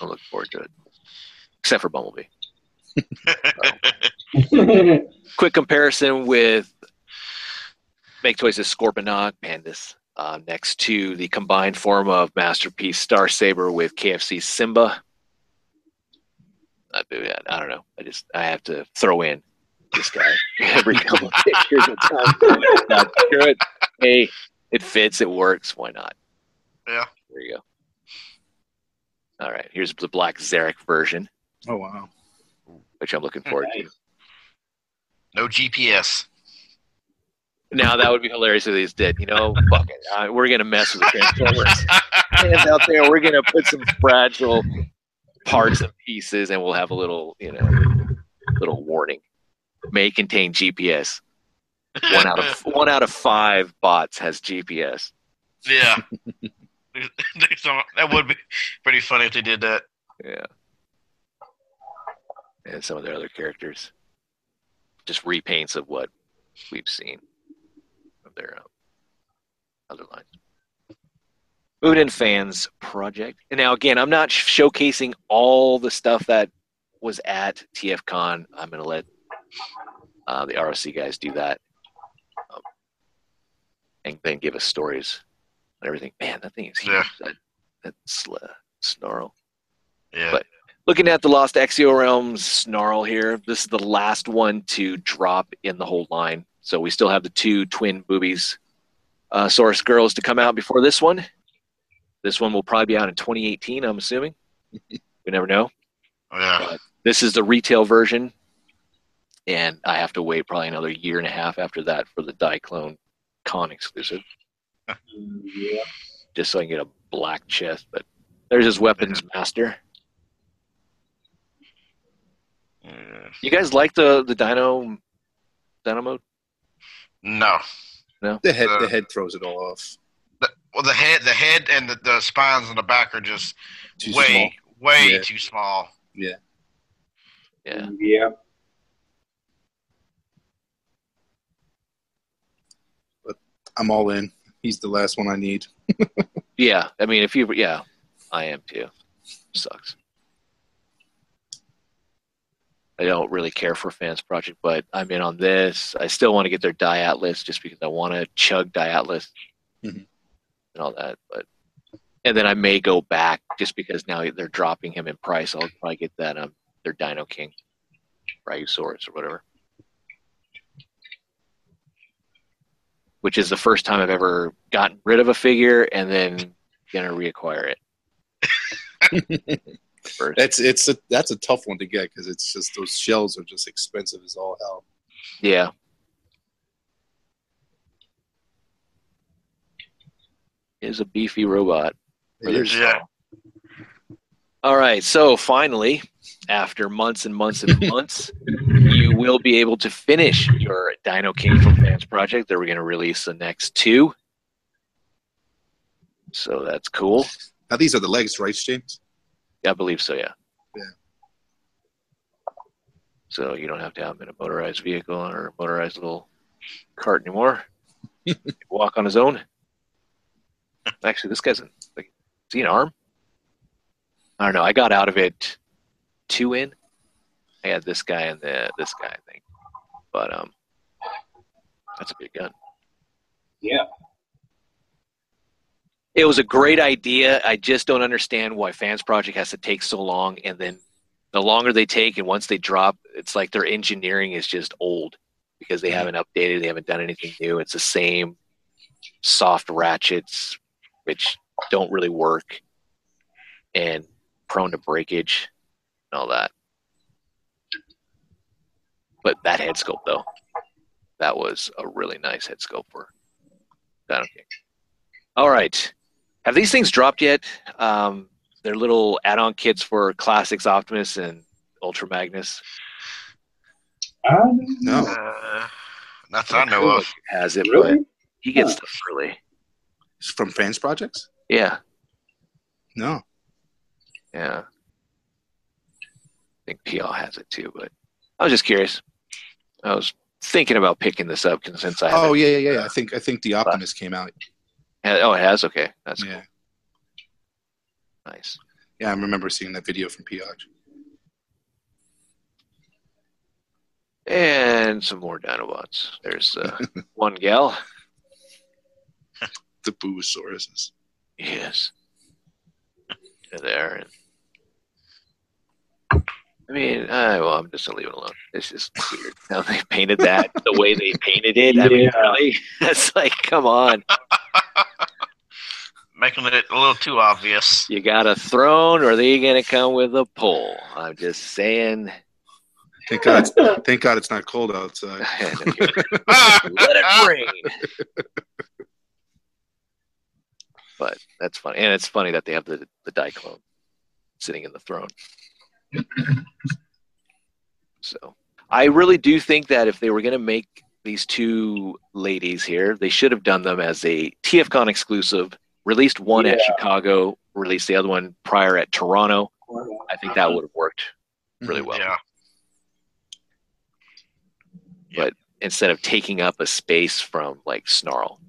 I'm looking forward to it. Except for Bumblebee. Quick comparison with Make Toys' Scorponok Pandus uh, next to the combined form of Masterpiece Star Saber with KFC Simba. I, I don't know. I just I have to throw in this guy every couple of pictures. of time. Not good. Hey, it fits. It works. Why not? Yeah. There you go. All right. Here's the Black Zarak version, oh wow. which I'm looking forward to. No GPS. Now that would be hilarious if he's did. You know, fuck it. Uh, we're gonna mess with the Transformers fans out there. We're gonna put some fragile parts and pieces, and we'll have a little, you know, little warning. May contain GPS. One out of one out of five bots has GPS. Yeah. There's- there's some- that would be pretty funny if they did that. Yeah. And some of their other characters, just repaints of what we've seen their um, other lines. Udin fans project. And now again, I'm not showcasing all the stuff that was at TFCon. I'm going to let uh, the ROC guys do that, um, and then give us stories and everything. Man, that thing is huge. Yeah. That that sl- snarl. Yeah. But- Looking at the Lost Exo Realms Snarl here, this is the last one to drop in the whole line. So we still have the two twin boobies uh, Source Girls to come out before this one. This one will probably be out in 2018, I'm assuming. we never know. yeah. This is the retail version, and I have to wait probably another year and a half after that for the Diaclone Con exclusive, Yeah. just so I can get a black chest. But there's his weapons master. Yeah. You guys like the the Dino Dino mode? No. The head Uh, the head throws it all off. The, well, the head, the head, and the, the spines in the back are just Too way, small. way Yeah. too small. Yeah. Yeah. But I'm all in. He's the last one I need. Yeah, I mean, if you, yeah, I am too. Sucks. I don't really care for Fans Project, but I'm in on this. I still want to get their Dai Atlas just because I want to chug Dai Atlas Mhm. and all that. But and then I may go back just because now they're dropping him in price. I'll probably get that um their Dino King, Brachiosaurus or whatever. Which is the first time I've ever gotten rid of a figure and then gonna reacquire it. First. That's it's a that's a tough one to get because it's just those shells are just expensive as all hell. Yeah. Is a beefy robot. for It their is. style. All right. So finally, after months and months and months, you will be able to finish your Dino King from Fans Project. They're going to release the next two. So that's cool. Now these are the legs, right, James? I believe so, yeah. Yeah. So you don't have to have him in a motorized vehicle or a motorized little cart anymore. Walk on his own. Actually, this guy's like, is he an arm? I don't know. I got out of it two in. I had this guy and the this guy, I think. But um, that's a big gun. Yeah. It was a great idea. I just don't understand why Fans Project has to take so long. And then the longer they take, and once they drop, it's like their engineering is just old because they haven't updated, they haven't done anything new. It's the same soft ratchets, which don't really work, and prone to breakage and all that. But that head sculpt, though, that was a really nice head sculpt for Dino King. All right. Have these things dropped yet? Um, they're little add-on kits for Classics Optimus and Ultra Magnus. Um, No. Uh, not that I know of. Has it, Really? but he gets Huh. stuff early. It's from fans projects? Yeah, No. yeah. I think PL has it too, but I was just curious. I was thinking about picking this up since I Oh haven't- yeah, yeah, yeah. I think I think the Optimus came out. Oh it has okay that's Yeah. cool. nice. Yeah, I remember seeing that video from Piage. And some more Dinobots. There's uh, one gal. The Boosauruses. Yes. They're there. And, I mean, uh, well, I'm just gonna leave it alone. It's just weird how they painted that the way they painted it. I mean, Yeah. really, it's like, come on, Making it a little too obvious. you got a throne, or are they gonna come with a pole? I'm just saying. Thank God, it's, thank God it's not cold outside. Let it rain. but that's funny, and it's funny that they have the the Diaclone sitting in the throne. so, I really do think that if they were going to make these two ladies here, they should have done them as a TFCon exclusive. Released one at Chicago, released the other one prior at Toronto. I think that uh-huh. would have worked really mm-hmm. well. Yeah. But instead of taking up a space from like Snarl.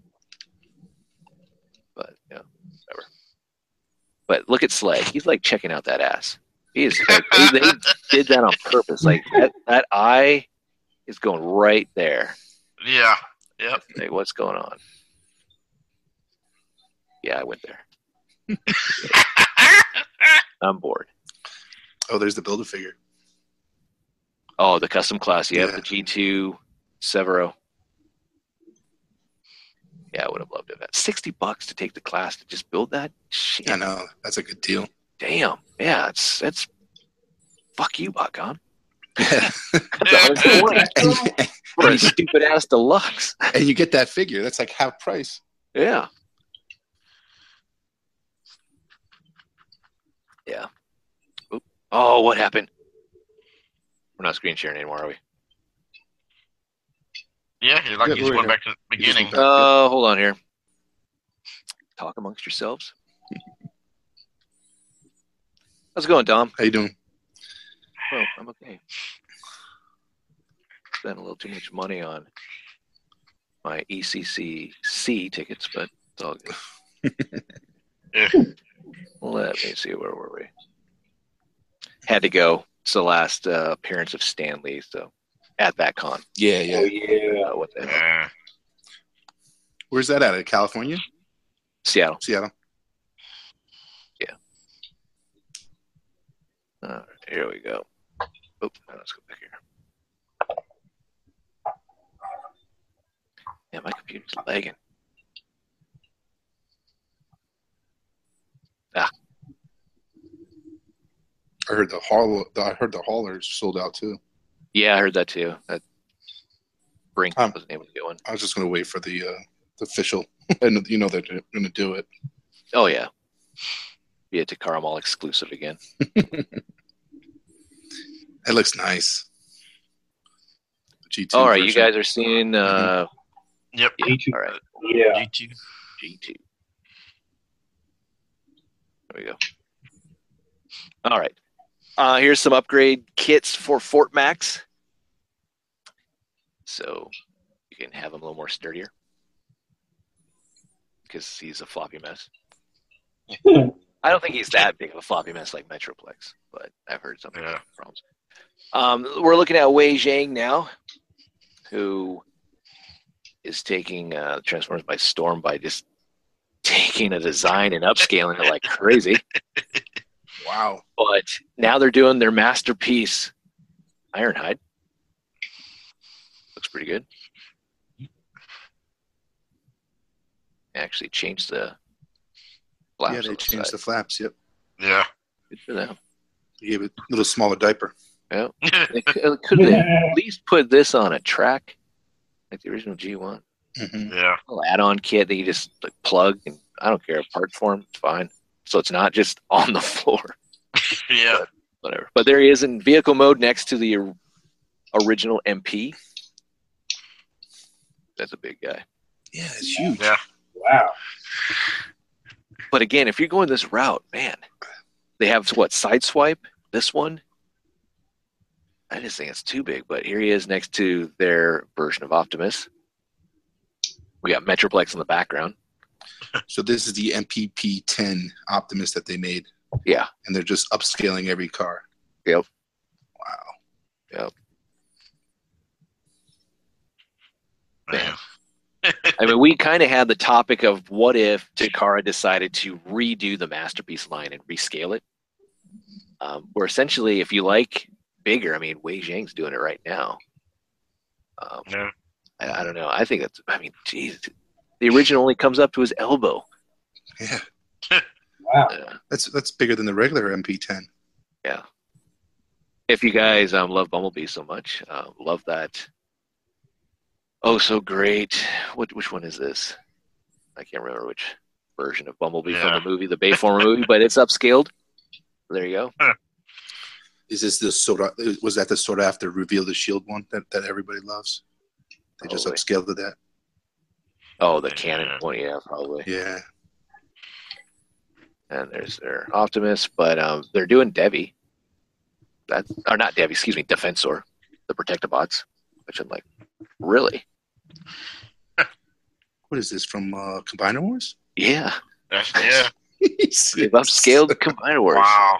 But yeah, whatever. But look at Slag. He's like checking out that ass. He is like, they, they did that on purpose. Like that, that eye is going right there. Yeah. Yep. Like, what's going on? Yeah, I went there. I'm bored. Oh, there's the build a figure. Oh, the custom class. Yeah, Yeah. the G2 Severo. Yeah, I would have loved it. At 60 bucks to take the class to just build that? Shit. I know that's a good deal. Damn. Yeah, it's it's fuck you, Bacon. and, For a stupid ass deluxe. and you get that figure. That's like half price. Yeah. Yeah. Oop. Oh, what happened? We're not screen sharing anymore, are we? Yeah. You're like Yeah, he's going here. back to the beginning. went Uh, hold on here. Talk amongst yourselves. How's it going, Dom? How you doing? Oh, I'm okay. Spent a little too much money on my ECCC tickets, but it's all good. Yeah. Let me see, where were we? Had to go. It's the last uh, appearance of Stan Lee, so at that con. Yeah, Oh yeah. yeah. Uh, what the hell? Yeah. Where's that at? California? Seattle. Seattle. Yeah. All right, here we go. Oh, let's go back here. Yeah, my computer's lagging. I heard the haul. I heard the haulers sold out too. Yeah, I heard that too. That Brink Um, wasn't able to get one. I was just gonna wait for the uh, the official, and you know they're gonna do it. Oh yeah, be a Takara Mall exclusive again. It looks nice. G2 All right, you guys are seeing. Uh, Yep. yeah, G2. all right, Yeah. G2. G two. There we go. All right. Uh, here's some upgrade kits for Fort Max. So you can have him a little more sturdier because he's a floppy mess. I don't think he's that big of a floppy mess like Metroplex, but I've heard some Yeah. problems. Um, we're looking at Weijiang now, who is taking uh, Transformers by storm by just taking a design and upscaling it like crazy. Wow. But now they're doing their masterpiece, Ironhide. Looks pretty good. Actually, changed the flaps. yeah, they the changed side. the flaps. Yep. Yeah. Good for them. They gave it a little smaller diaper. They uh, could, they at least put this on a track like the original G1. Hmm Yeah. Little add-on kit that you just like plug and I don't care part form, it's fine. So it's not just on the floor, Yeah. whatever. But there he is in vehicle mode next to the original MP. That's a big guy. Yeah, it's huge. Yeah. Wow. But again, if you're going this route, man, they have what side swipe. This one, I just think it's too big. But here he is next to their version of Optimus. We got Metroplex in the background. So this is the MPP 10 Optimus that they made, Yeah, and they're just upscaling every car. Yep. Wow. Yep. Man. I mean, we kind of had the topic of what if Takara decided to redo the masterpiece line and rescale it. Um, where essentially, if you like bigger, I mean, Weijiang's doing it right now. Um, Yeah. I, I don't know. I think that's. I mean, geez, the original only comes up to his elbow. Yeah, Wow. Uh, that's that's bigger than the regular MP10. yeah. If you guys um, love Bumblebee so much, uh, love that. Oh, so great! What which one is this? I can't remember which version of Bumblebee Yeah. from the movie, the Bayformer movie, but it's upscaled. There you go. Is this the sort of was that the sort of after reveal the shield one that, that everybody loves? They just Probably. upscaled to that. Oh, the Canon Yeah. one, yeah, probably. Yeah. And there's their Optimus, but um, they're doing Devi. That's or not Devi, excuse me, Defensor, the Protectobots. Which I'm like, really? What is this from uh, Combiner Wars? Yeah, yeah. they've upscaled the Combiner Wars. Wow.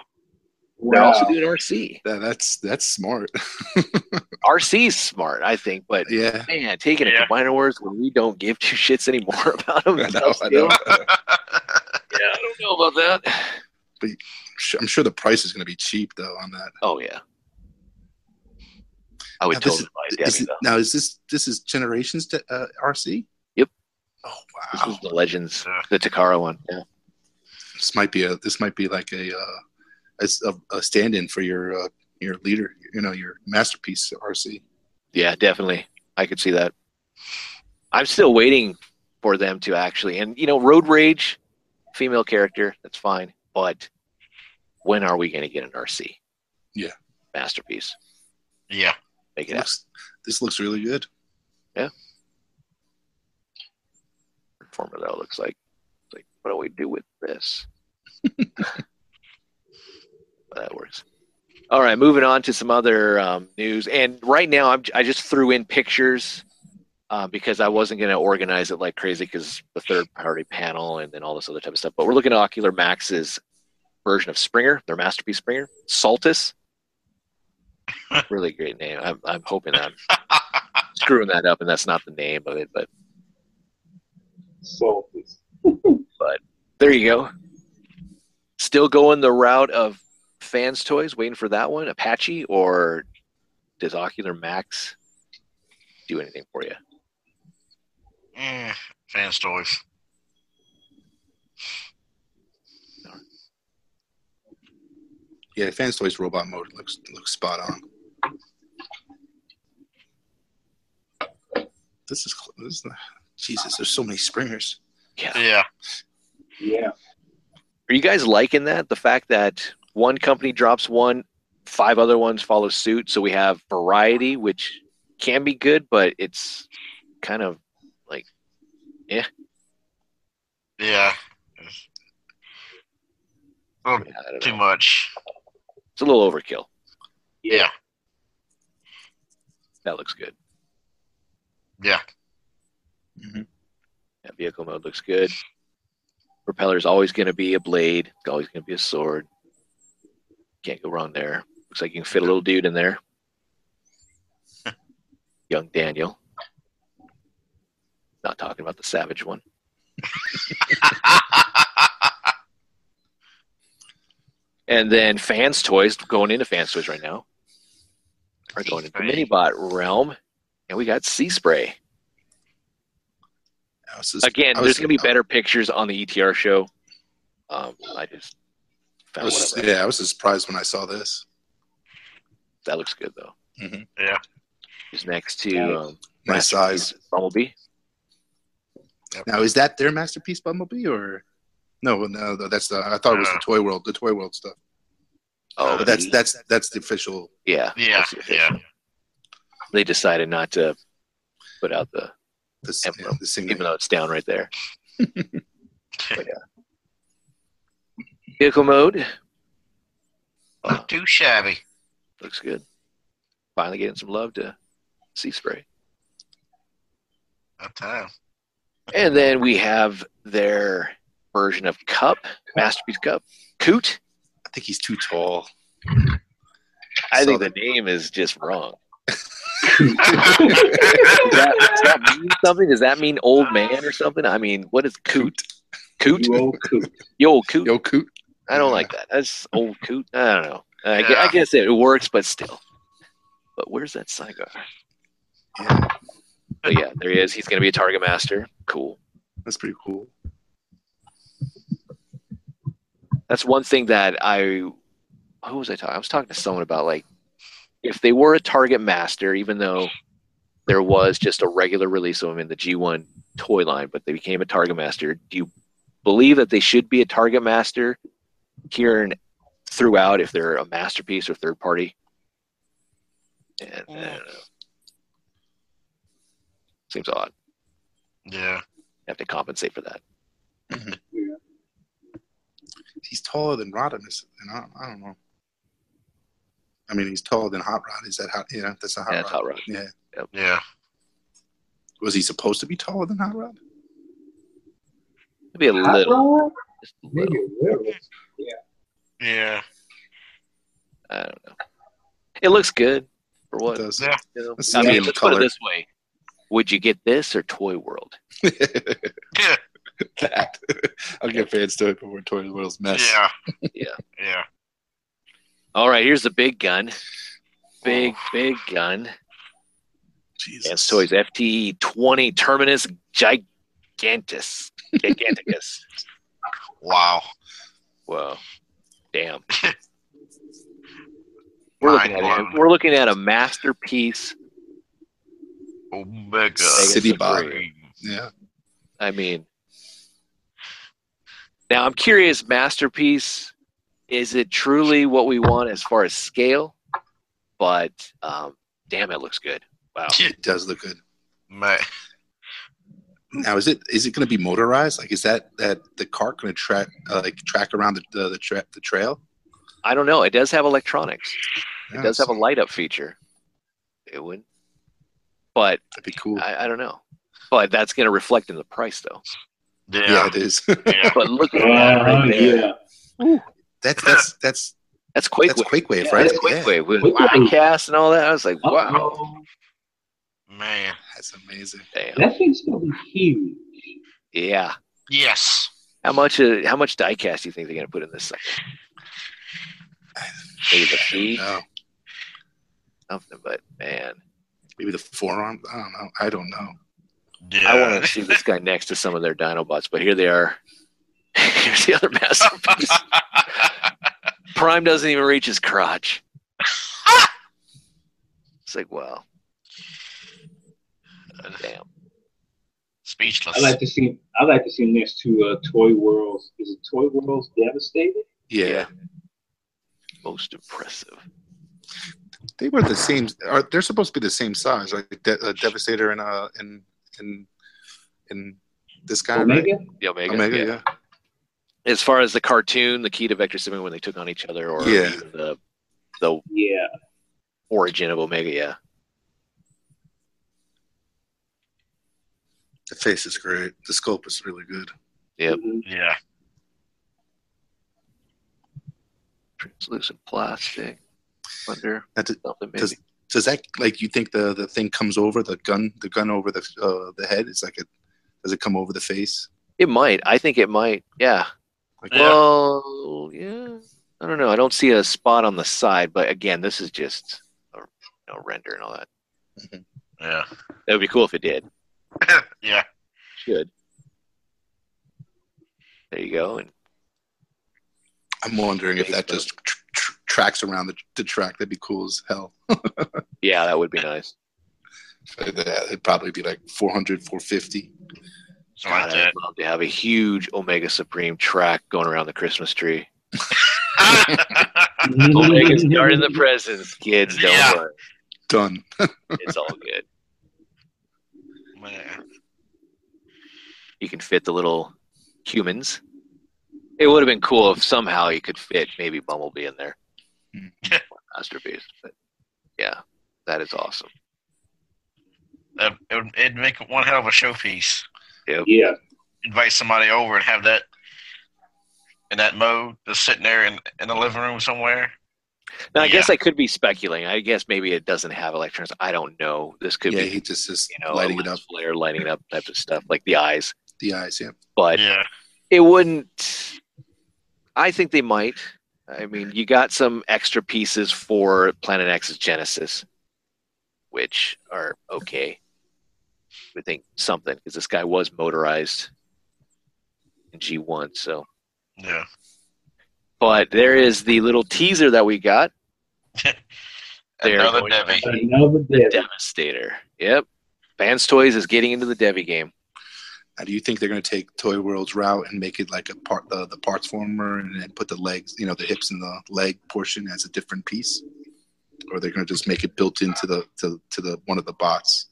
They're also doing RC. That, that's that's smart. RC's smart, I think, but yeah. man, taking a Yeah. Combiner Wars when we don't give two shits anymore about them. I know, I know. Yeah, I don't know about that. Sure- I'm sure the price is going to be cheap though on that. Oh yeah, I would Now, this totally buy Devi Is it, though. now is this this is Generations to, uh, RC? Yep. Oh wow. This wow. was the Legends, the Takara one. Yeah. This might be a this might be like a uh, as a, a stand-in for your uh, your leader. You know your masterpiece RC. Yeah, definitely. I could see that. I'm still waiting for them to actually, and you know, Road Rage, female character, that's fine. But when are we going to get an RC? Yeah. Masterpiece. Yeah. Make it happen. Looks, this looks really good. Formula looks like. Like, what do we do with this? But that works. All right, moving on to some other um, news. And right now, I'm, I just threw in pictures uh, because I wasn't going to organize it like crazy because the third party panel and then all this other type of stuff. But we're looking at Ocular Max's version of Springer, their masterpiece Springer, Saltus. really great name. I'm, I'm hoping that I'm screwing that up and that's not the name of it, but Saltus. but there you go. Still going the route of fans toys, waiting for that one, Apache, or does Ocular Max do anything for you? Mm, fans toys. Yeah, Fans Toys robot mode looks looks spot on. This is, this is Jesus. There's so many springers. Yeah. Yeah. yeah. Are you guys liking that? The fact that one company drops one, five other ones follow suit, so we have variety, which can be good, but it's kind of like eh. Yeah. It's a little I don't too know. much. It's a little overkill. Yeah. That looks good. Yeah. Mm-hmm. Yeah, vehicle mode looks good. Propeller's always going to be a blade. It's always going to be a sword. Can't go wrong there. Looks like you can fit a little dude in there. Young Daniel. Not talking about the savage one. And then fans toys going into fans toys right now are going into the Minibot realm, and we got Sea Spray. Just- Again, there's going to be better pictures on the ETR show. Um, I just I was, whatever. yeah, I was surprised when I saw this. That looks good though. Mhm. Yeah. He's next to Nice. um, Nice size. Bumblebee. Now, is that their masterpiece Bumblebee or no? No, that's the. I thought it was the Toy World, the Toy World stuff. Oh, But that's that's that's the official. yeah, Yeah, official. yeah. They decided not to put out the The, s- yeah, the even though it's down right there. But yeah. Vehicle mode Not too shabby. looks good. Finally getting some love to Sea Spray. That time. And then we have their version of Kup, Masterpiece Kup, Coot. I think he's too tall. I think the name is just wrong. Does that, does that mean something? Does that mean old man or something? I mean, what is Coot? Coot? You old coot. Yo, Coot. Yo, Coot. I don't like that. That's old Coot. I don't know. I, gue- I guess it works, but still. But where's that cigar? Yeah, But yeah, there he is. He's going to be a target master. Cool. that's pretty cool. That's one thing that I. Who was I talking? I was talking to someone about like, if they were a target master, even though there was just a regular release of them in the G1 toy line, but they became a target master. Do you believe that they should be a target master here and throughout if they're a masterpiece or third party? And, I. Uh, seems odd. Yeah. You have to compensate for that. He's taller than Rodimus, and I, I don't know. I mean, he's taller than Hot Rod. Is that hot? Yeah, that's a Hot Yeah, Rod. Hot Rod. Yeah. Yeah. Was he supposed to be taller than Hot Rod? Maybe a Hot little. rod? Just a Maybe a little. Yeah. I don't know. It looks good for what? It does. Yeah. You know? I mean, let's put it this way: Would you get this or Toy World? Yeah. that. I'll get fans to it before Toy World's mess. Yeah. Yeah. Yeah. All right, here's the big gun. Big, big gun. Jesus. Fans Toys FTE 20 Terminus Gigantus. Giganticus. Wow. Whoa. Damn. We're looking, at a, we're looking at a masterpiece. Omega. City bot. Supreme. Yeah. I mean, now I'm curious, masterpiece, is it truly what we want as far as scale? But um, damn, it looks good. Wow. It does look good. Man. Now, is it is it going to be motorized? Like, is that that the cart going to track uh, like track around the the the, tra- the trail? I don't know. It does have electronics. It Yeah, does have a light up feature. It would, but That'd be cool. I, I don't know. But that's going to reflect in the price, though. yeah. Yeah. it is. Yeah. But look at that Uh, right there. yeah. that's that's that's That's Quake that's Wave. Quake Wave, Yeah, right? That's Quake Yeah. Wave with Quake Wave. cast and all that. I was like, wow, Uh-oh. Man. That's amazing. damn, That thing's gonna be huge. yeah. Yes. How much? Uh, how much diecast do you think they're going to put in this sucker? Maybe the feet, No, something. But man, maybe the forearm. I don't know. I don't know. Yeah. I want to see this guy next to some of their Dinobots. But here they are. Here's the other masterpiece. Prime doesn't even reach his crotch. It's like, wow, damn. Speechless. I like to see. I like to see next to uh, Toy World's. Is it Toy World's Devastator? Yeah, Yeah. Most impressive. they were the same. Are they're supposed to be the same size, like De- uh, Devastator and uh and and and this guy, right? Omega. The Omega. Omega, yeah. yeah. As far as the cartoon, the key to Vector Sigma when they took on each other, or Yeah. the the Yeah. origin of Omega, yeah. The face is great. The scope is really good. Yep. Mhm. yeah. Translucent plastic. Under Now, something maybe. does does that like you think the the thing comes over the gun the gun over the uh, the head? It's like a does it come over the face? It might. I think it might. Yeah. Like, Yeah. Well, yeah. I don't know. I don't see a spot on the side, but again, this is just a you know, render and all that. Yeah. That would be cool if it did. yeah. Should. There you go. And I'm wondering if that just tr- tr- tracks around the, the track. That'd be cool as hell. yeah, that would be nice. It'd probably be like 400, 450. Something God, I'd love to have a huge Omega Supreme track going around the Christmas tree. Omega's guarding the presents, kids. Don't Yeah. worry, Done. it's all good. Man. You can fit the little humans. It would have been cool if somehow you could fit maybe Bumblebee in there, Hmm. masterpiece. But yeah, that is awesome. That- it would, it'd make one hell of a showpiece. Yeah. Invite somebody over and have that in that mode, just sitting there in, in the living room somewhere. Now, I Yeah. guess I could be speculating. I guess maybe it doesn't have electrons. I don't know. This could yeah, be, he just is you know, lighting a it up. lens flare, lighting it up type of stuff, like the eyes. The eyes, yeah. But Yeah. it wouldn't. I think they might. I mean, you got some extra pieces for Planet X's Genesis, which are okay. We think something because this guy was motorized in G1. So, Yeah. But there is the little teaser that we got. They're Another going to Debbie. be Another the Debbie. Devastator. Yep. Fans Toys is getting into the Devi game. Now, do you think they're going to take Toy World's route and make it like a part the, the parts former and then put the legs, you know, the hips and the leg portion as a different piece, or they're going to just make it built into the to, to the one of the bots?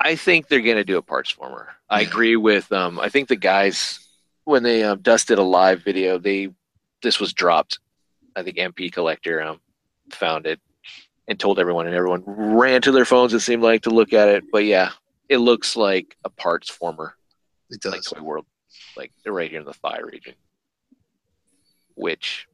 I think they're going to do a parts former. I agree with. Um, I think the guys when they um, dusted a live video, they this was dropped. I think MP Collector um, found it and told everyone, and everyone ran to their phones. It seemed like to look at it, but yeah, it looks like a parts former, It like does. Toy World, like right here in the thigh region. Which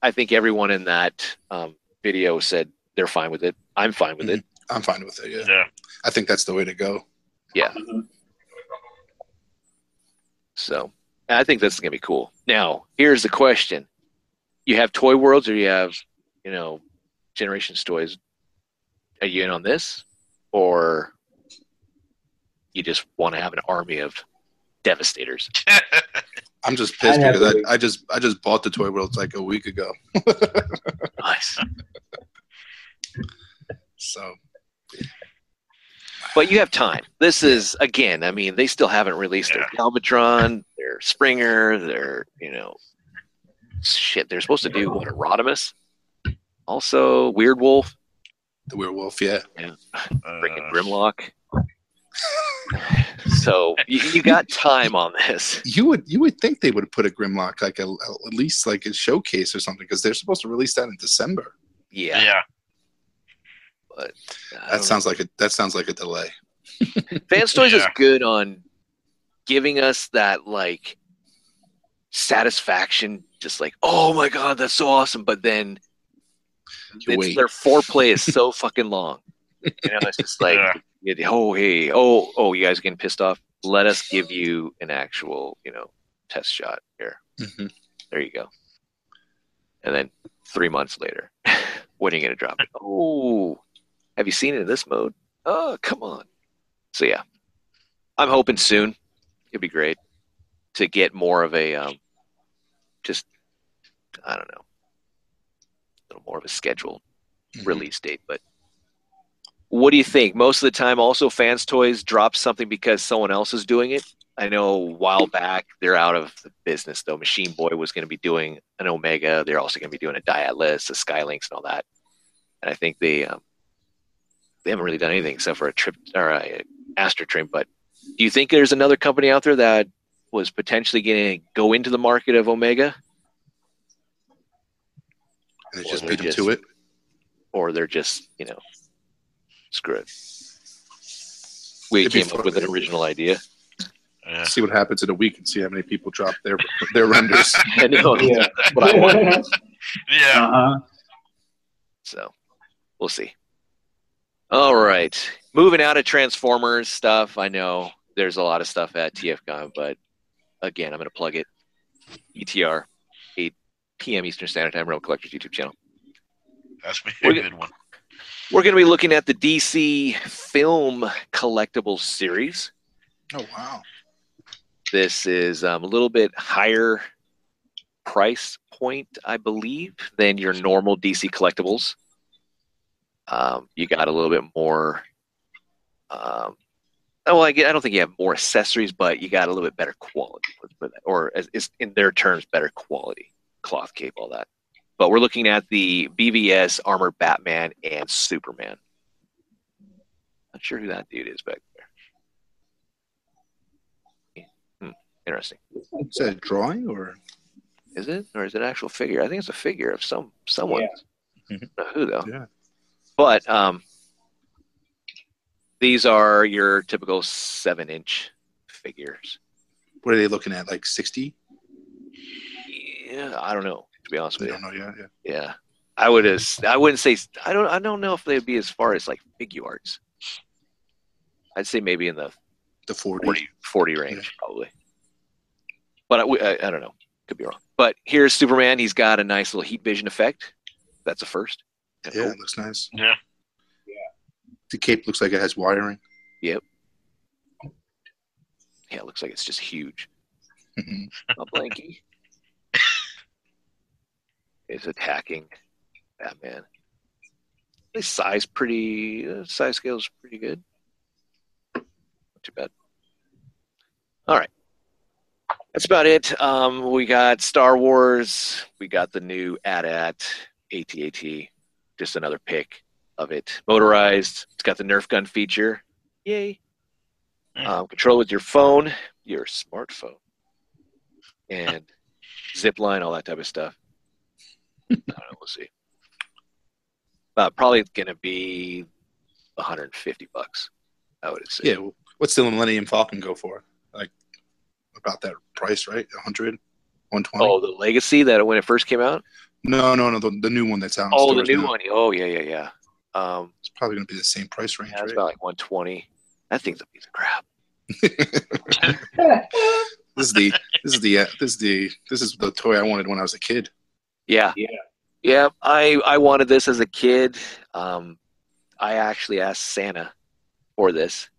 I think everyone in that um, video said they're fine with it. I'm fine with it. I'm fine with it. Yeah. Yeah. I think that's the way to go. Yeah. So I think that's gonna be cool. Now, here's the question: You have Toy Worlds, or you have, you know, Generations toys. Are you in on this, or you just want to have an army of devastators? I'm just pissed I'd because I, I just I just bought the Toy Worlds like a week ago. Nice. So But you have time. This is again. I mean, they still haven't released their Galvatron, their Springer, their you know, shit. They're supposed to do what a Rodimus, also Weird Wolf, the werewolf, yeah. freaking Uh, Grimlock. so you, you got time on this. You would you would think they would put a Grimlock like a, at least like a showcase or something because they're supposed to release that in December. Yeah, yeah. but That don't sounds like a that sounds like a delay. know. Fans Toys is good on giving us that like satisfaction, just like oh my god, that's so awesome. But then it's, their foreplay is so fucking long. You know, it's just like Yeah. oh hey oh oh you guys getting pissed off. Let us give you an actual you know test shot here. Mhm. There you go. And then three months later, when are you going to drop it? Oh, have you seen it in this mode? Oh, come on. So, yeah, I'm hoping soon. It'd be great to get more of a, um, just, I don't know, a little more of a scheduled Mhm. release date. But what do you think? Most of the time, also, Fans Toys drop something because someone else is doing it. I know a while back they're out of the business though. Machine Boy was going to be doing an Omega. They're also going to be doing a Dai Atlas, a Sky Lynx, and all that. And I think they um, they haven't really done anything except for a trip or a Astrotrain. But do you think there's another company out there that was potentially going to go into the market of Omega, And they Or just they're beat them just- to it. or they're just you know screw it? We It'd came up with an original idea. Yeah. See what happens in a week and see how many people drop their their renders. I know. Yeah. That's what I want. Yeah. Uh-huh. So we'll see. All right. Moving out of Transformers stuff. I know there's a lot of stuff at TFCon, but again, I'm going to plug it. ETR, 8 p.m. Eastern Standard Time, Realm of Collectors YouTube channel. That's be We're a good. good one. We're going to be looking at the DC Film Collectibles series. oh wow! This is um, a little bit higher price point, I believe, than your normal DC collectibles. Um, you got a little bit more Um, oh, I get. I don't think you have more accessories, but you got a little bit better quality, let's put that- or as is in their terms, better quality cloth cape, all that. But we're looking at the BVS armored Batman and Superman. Not sure who that dude is back there. Hmm, interesting. Is that a drawing or? Is it, or is it an actual figure? I think it's a figure of some someone. Yeah. I don't who though? Yeah. But um, these are your typical seven-inch figures. What are they looking at? Like sixty? Yeah, I don't know. To be honest with you, don't know. Yeah, yeah. yeah, I would. as- I wouldn't say. I don't. I don't know if they'd be as far as like Figuarts. I'd say maybe in the The 40. 40, 40 range, probably. But I, I, I don't know. Could be wrong. But here's Superman. He's got a nice little heat vision effect. That's a first. Kinda Yeah, cool. it looks nice. Yeah. Yeah. The cape looks like it has wiring. Yep. Yeah, it looks like it's just huge. Mhm. A blanky. Is attacking Batman. The size pretty uh, size scale is pretty good. Not too bad. All right. That's about it. Um, we got Star Wars. We got the new AT-AT, AT-AT. Just another pick of it. Motorized. It's got the Nerf gun feature. Yay. Mm. Um, control with your phone, your smartphone, and zip line, all that type of stuff. I don't know. We'll see. Uh, probably going to be 150 bucks. I would say. Yeah. well, What's the Millennium Falcon go for? Like about that price, right? 100, 120. Oh, the Legacy that when it first came out. No, no, no. The, the new one that's out. Oh, the new now. one. Oh, yeah, yeah, yeah. Um, It's probably going to be the same price range, yeah, it's right? about like 120. That thing's a piece of crap. this is the this is the uh, this is the this is the toy I wanted when I was a kid. Yeah. Yeah. Yeah. I, I wanted this as a kid. Um, I actually asked Santa for this,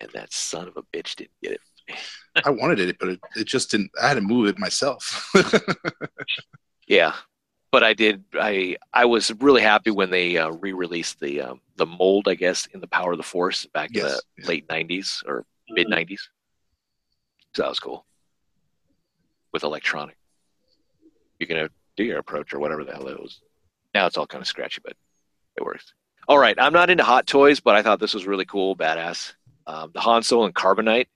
and that son of a bitch didn't get it. I wanted it, but it, it just didn't. I had to move it myself. Yeah. But I did. I I was really happy when they uh, re-released the um, the mold, I guess, in the Power of the Force back in the yeah. late '90s or mid '90s. So that was cool. With electronic, you can uh, do your approach or whatever the hell it was. Now it's all kind of scratchy, but it works. All right, I'm not into hot toys, but I thought this was really cool, badass. Um, the Han Solo and Carbonite.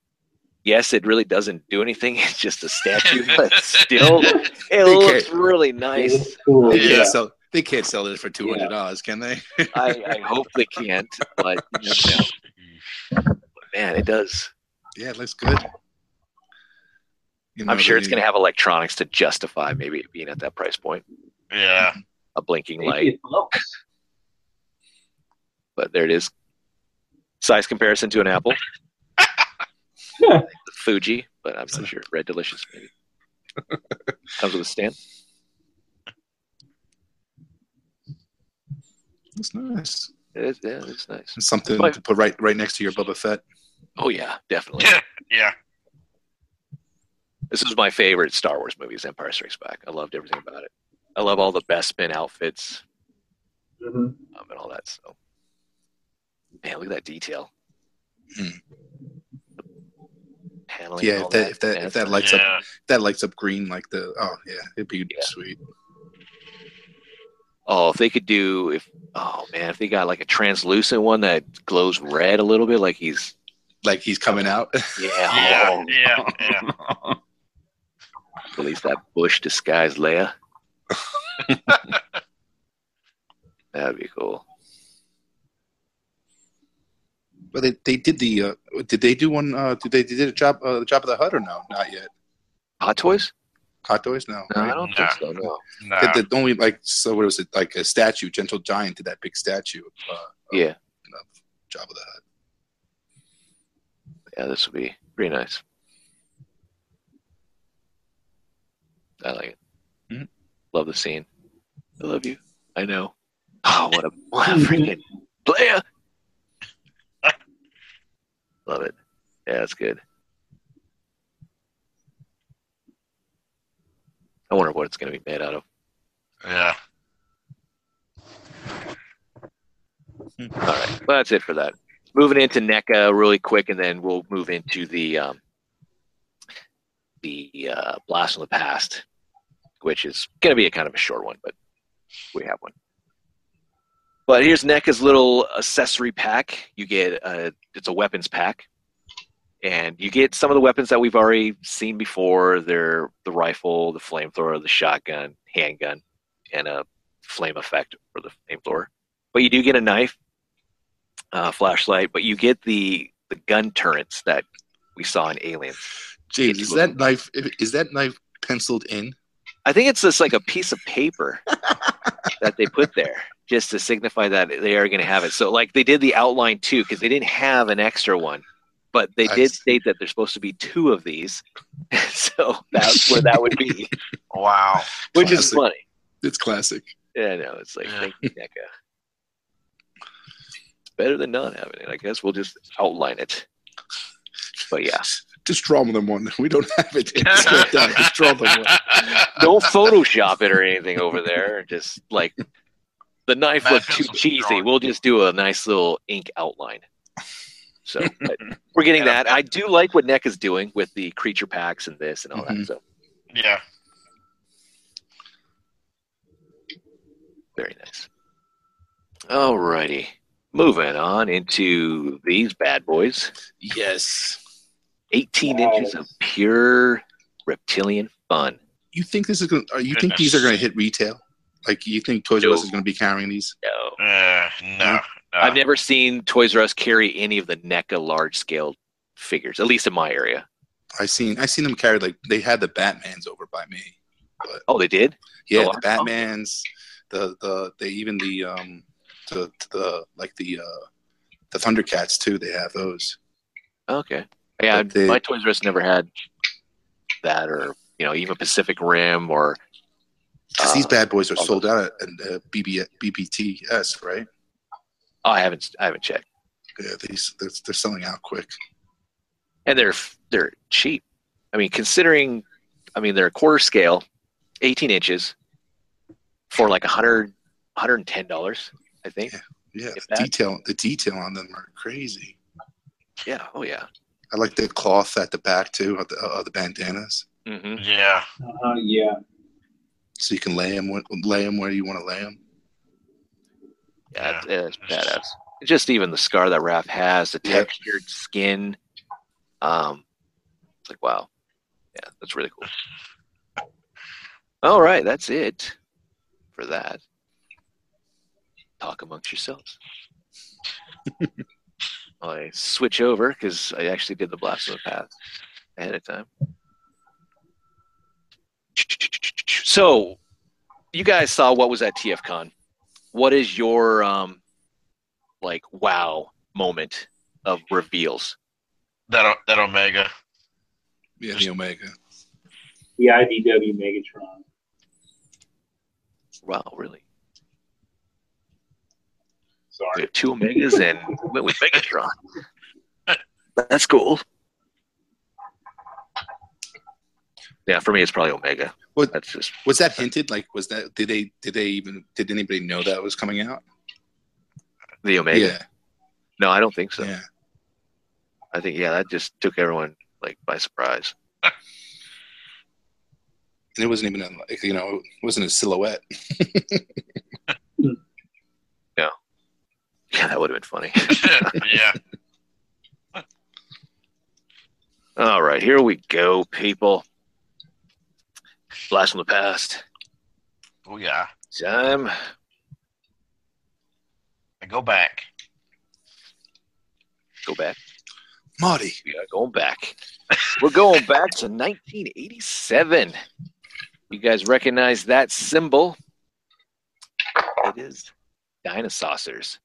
Yes, it really doesn't do anything. It's just a statue, but still, it They looks can't- really nice. looks cool. they Yeah. can't sell. They can't sell it for two hundred dollars, can they? I, I hope they can't, but you never know. But man, it does. Yeah, it looks good. You I'm sure it's going to have electronics to justify maybe it being at that price point. Yeah. A blinking Maybe light, but there it is. Size comparison to an apple. The Fuji, but I'm not sure. Red Delicious, maybe. Comes with a stand. It's nice. It is, yeah, it's nice. It's something But- to put right right next to your Boba Fett. Oh yeah, definitely. Yeah. This is my favorite Star Wars movie. Is Empire Strikes Back. I loved everything about it. I love all the best Bespin outfits Mhm. um, and all that. So, man, look at that detail. Hmm. Paneling. Yeah, if that if that if that it's lights up Yeah. if that lights up green like the oh yeah, it'd be Yeah. sweet. Oh, if they could do if oh man, if they got like a translucent one that glows red a little bit, like he's Like he's coming out. yeah, Yeah. oh, Yeah. Yeah. Release that Boushh disguised Leia. That'd be cool. But they, they did the uh, did they do one? Uh, did they, they did a job uh, the Jabba the Hutt or no? Not yet. Hot toys? Hot toys? No. No, I don't No. think so. No. No. Only like so what was it like a statue? Gentle Giant did that big statue. Of, uh, of Yeah, Job of the Hut. yeah, this would be pretty nice. I like it. Mhm. Love the scene. I love you. I know. Oh, what a what a freaking player! love it. Yeah, that's good. I wonder what it's going to be made out of. Yeah. All right, well, that's it for that. moving into NECA really quick, and then we'll move into the um, the uh, blast from the past, which is going to be a kind of a short one, but we have one. But here's NECA's little accessory pack. You get a it's a weapons pack, and you get some of the weapons that we've already seen before. They're the rifle, the flamethrower, the shotgun, handgun, and a flame effect for the flamethrower. But you do get a knife, uh, flashlight, but you get the the gun turrets that we saw in Aliens. James, is that knife is that knife penciled in? I think it's just like a piece of paper that they put there just to signify that they are going to have it. So, like they did the outline too, because they didn't have an extra one, but they I did see. state that there's supposed to be two of these. so that's where that would be, Wow. which is funny. It's classic. Yeah, no, it's like Yeah. thank you, NECA. Better than not having it. I guess we'll just outline it. But yeah, Just draw them one. We don't have it. It's like. Just draw them one. don't Photoshop it or anything over there. Just like the knife Bad looked too cheesy. drawing. We'll just do a nice little ink outline. So we're getting Yeah. that. I do like what Neck is doing with the creature packs and this and all that. Mhm. So Yeah. very nice. All righty, Moving on into these bad boys. Yes. 18 inches of pure reptilian fun. You think this is going? to You think these are going to hit retail? Like you think Toys R Us is going to be carrying these? No. Uh, no. no. I've never seen Toys R Us carry any of the NECA large scale figures, at least in my area. I seen I seen them carried like they had the Batmans over by me. Oh, they did? Yeah, Oh, the Batmans, the the they even the um the the like the uh the Thundercats too. They have those. Okay. Yeah, they- my Toys R Us never had that, or you know, even Pacific Rim, or 'Cause these Uh, bad boys are sold out at uh, BB, BBTS, right? oh, I haven't, I haven't checked. Yeah, these they're, they're selling out quick. And they're they're cheap. I mean, considering, I mean, they're a quarter scale, 18 inches, for like 100 110 dollars, I think. Yeah, If the detail the detail on them are crazy. Yeah. Oh yeah. I like the cloth at the back too of the, of the bandanas, hmm Yeah. Uh, yeah. so you can lay them lay them where you want to lay them. Yeah, yeah, it's badass. Just even the scar that Raph has, the Yeah. textured skin. Um, it's like wow, yeah, that's really cool. All right, that's it for that. Talk amongst yourselves. I switch over because I actually did the blast of the past ahead of time. So, you guys saw what was at TFCon. What is your um, like wow moment of reveals? That that Omega. Yeah, the Omega. The IDW Megatron. Wow, really? We Sorry. have two Omegas and went with Megatron. That's cool. Yeah, for me, it's probably Omega. What- That's just Was that hinted? Like, was that did they did they even did anybody know that was coming out? the Omega. Yeah, No, I don't think so. yeah. I think yeah, that just took everyone like by surprise. And it wasn't even a, like you know it wasn't a silhouette. Yeah, that would have been funny. yeah. All right, here we go, people. Blast from the past. Oh yeah. Time. I go back. Go back. Marty, We are going back. We're going back to 1987. You guys recognize that symbol? It is Dinosaucers.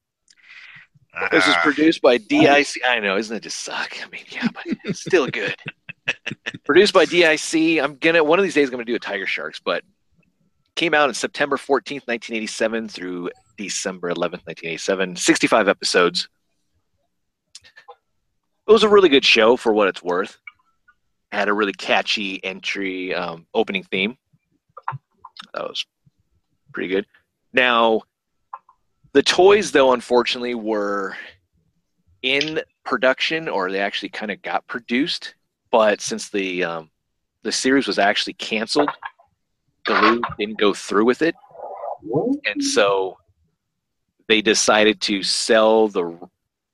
This is Ah, produced by DIC. I know, isn't it just suck? I mean, yeah, but it's still good. produced by DIC. I'm gonna one of these days I'm gonna do a Tiger Sharks, but came out on September 14th, 1987 through December 11th, 1987. 65 episodes. It was a really good show for what it's worth. Had a really catchy entry um, opening theme. That was pretty good. Now, the toys, though, unfortunately, were in production or they actually kind of got produced, but since the um, the series was actually canceled, Galoob didn't go through with it, and so they decided to sell the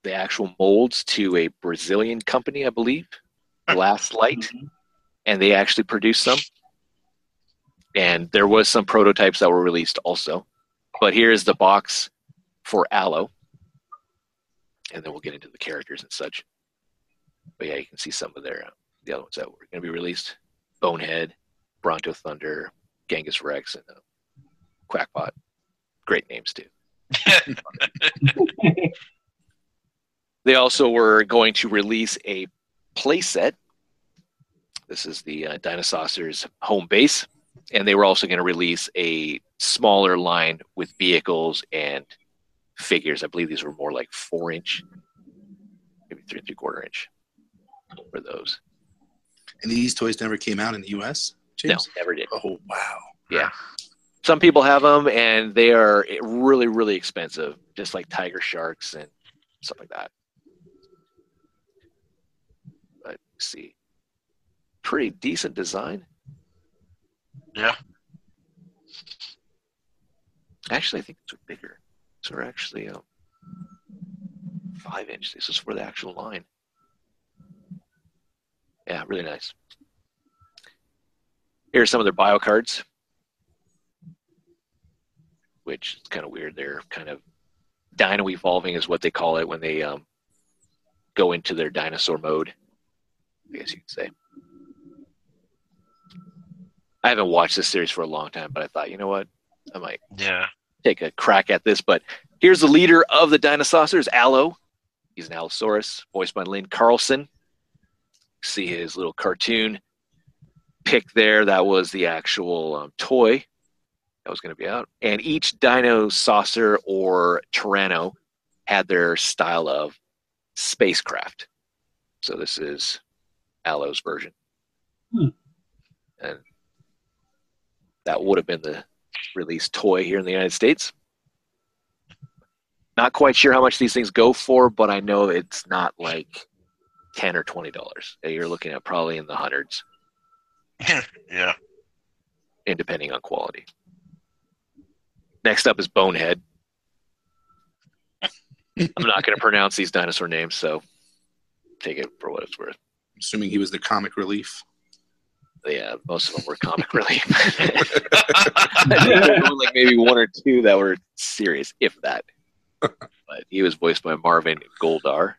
the actual molds to a Brazilian company, I believe, Last Light, and they actually produced some. And there was some prototypes that were released also. But here's the box for Allo. And then we'll get into the characters and such. But yeah, you can see some of their uh, the other ones that were going to be released: Bonehead, Bronto Thunder, Genghis Rex, and uh, Quackpot. Great names too. They also were going to release a playset. This is the uh, Dinosaucers home base, and they were also going to release a smaller line with vehicles and figures. I believe these were more like four inch, maybe three and three quarter inch for those. And these toys never came out in the U.S. No, never did. Oh wow. Yeah. Some people have them, and they are really, really expensive, just like tiger sharks and stuff like that. But let's see, pretty decent design. Yeah. Actually, I think it's bigger. So they're actually um, five inch. This is for the actual line. Yeah, really nice. Here are some of their bio cards, which is kind of weird. They're kind of dino evolving, is what they call it when they um, go into their dinosaur mode. I guess you could say. I haven't watched this series for a long time, but I thought, you know what, I might Yeah. Take a crack at this. But here's the leader of the Dinosaucers, Allo. He's an Allosaurus, voiced by Len Carlson. See his little cartoon pick there. That was the actual um, toy that was going to be out. And each Dino Saucer or Tyranno had their style of spacecraft. So this is Allo's version. Hmm. And that would have been the released toy here in the United States. Not quite sure how much these things go for, but I know it's not like ten or twenty dollars. You're looking at probably in the hundreds, yeah. and depending on quality. Next up is Bonehead. I'm not going to pronounce these dinosaur names, so take it for what it's worth. Assuming he was the comic relief. Yeah, most of them were comic relief. I think there were only like maybe one or two that were serious, if that. But he was voiced by Marvin Goldhar.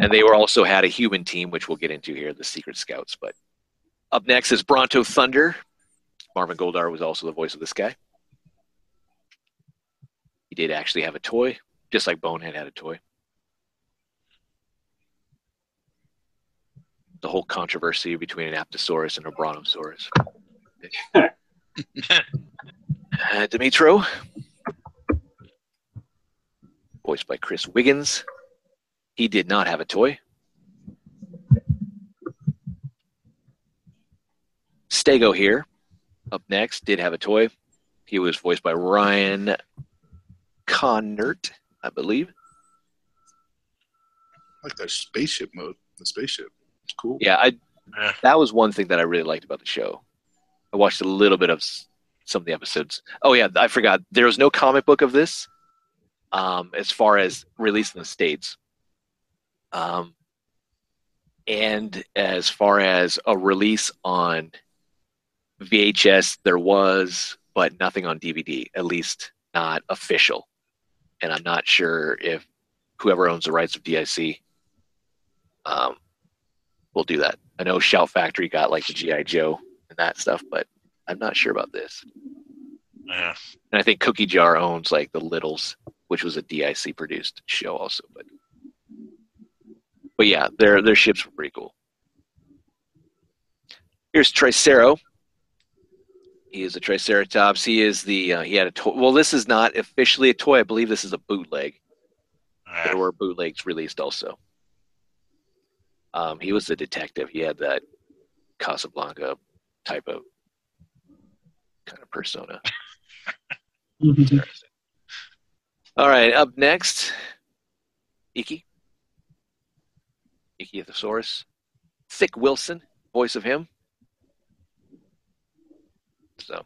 And they were also had a human team, which we'll get into here, the Secret Scouts. But up next is Bronto Thunder. Marvin Goldhar was also the voice of this guy. He did actually have a toy, just like Bonehead had a toy. The whole controversy between an Apatosaurus and a Brontosaurus. uh, Dimetro, voiced by Chris Wiggins. He did not have a toy. Stego here, up next, did have a toy. He was voiced by Ray Kahnert, I believe. I like that spaceship mode. The spaceship. It's cool. Yeah, I Yeah. that was one thing that I really liked about the show. I watched a little bit of some of the episodes. Oh yeah, I forgot. There was no comic book of this, um, as far as released in the states, um, and as far as a release on VHS, there was, but nothing on DVD. At least not official, and I'm not sure if whoever owns the rights of DIC um, will do that. I know Shout Factory got like the GI Joe and that stuff, but I'm not sure about this. Yeah. And I think Cookie Jar owns like the Littles, which was a DIC produced show also. But but yeah, their their ships were pretty cool. Here's Tricero. He is a Triceratops. He is the uh, he had a toy. Well, this is not officially a toy. I believe this is a bootleg. Yeah. There were bootlegs released also. Um, he was the detective. He had that Casablanca type of kind of persona. Interesting. All right, up next, Iki. Ichthyosaurus. Thick Wilson, voice of him. So,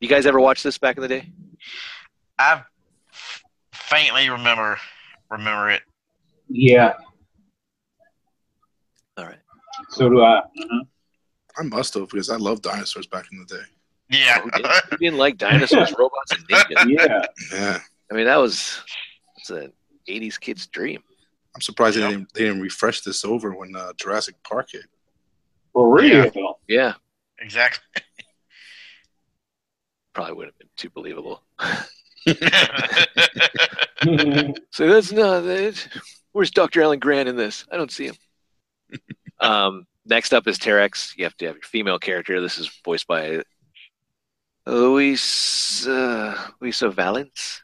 you guys ever watch this back in the day? I faintly remember remember it. Yeah, All right. so do I. I must have because I loved dinosaurs back in the day. Yeah. Who, did, who didn't like dinosaurs, robots, and ninjas? Yeah, Yeah, I mean, that was it's an '80s kid's dream. I'm surprised Yeah. they, didn't, they didn't refresh this over when uh, Jurassic Park hit. for real. Yeah, exactly. probably wouldn't have been too believable. So that's not it. Where's Dr. Alan Grant in this? I don't see him. um, next up is Teryx. You have to have your female character. This is voiced by Luis uh, Luisa Vallance.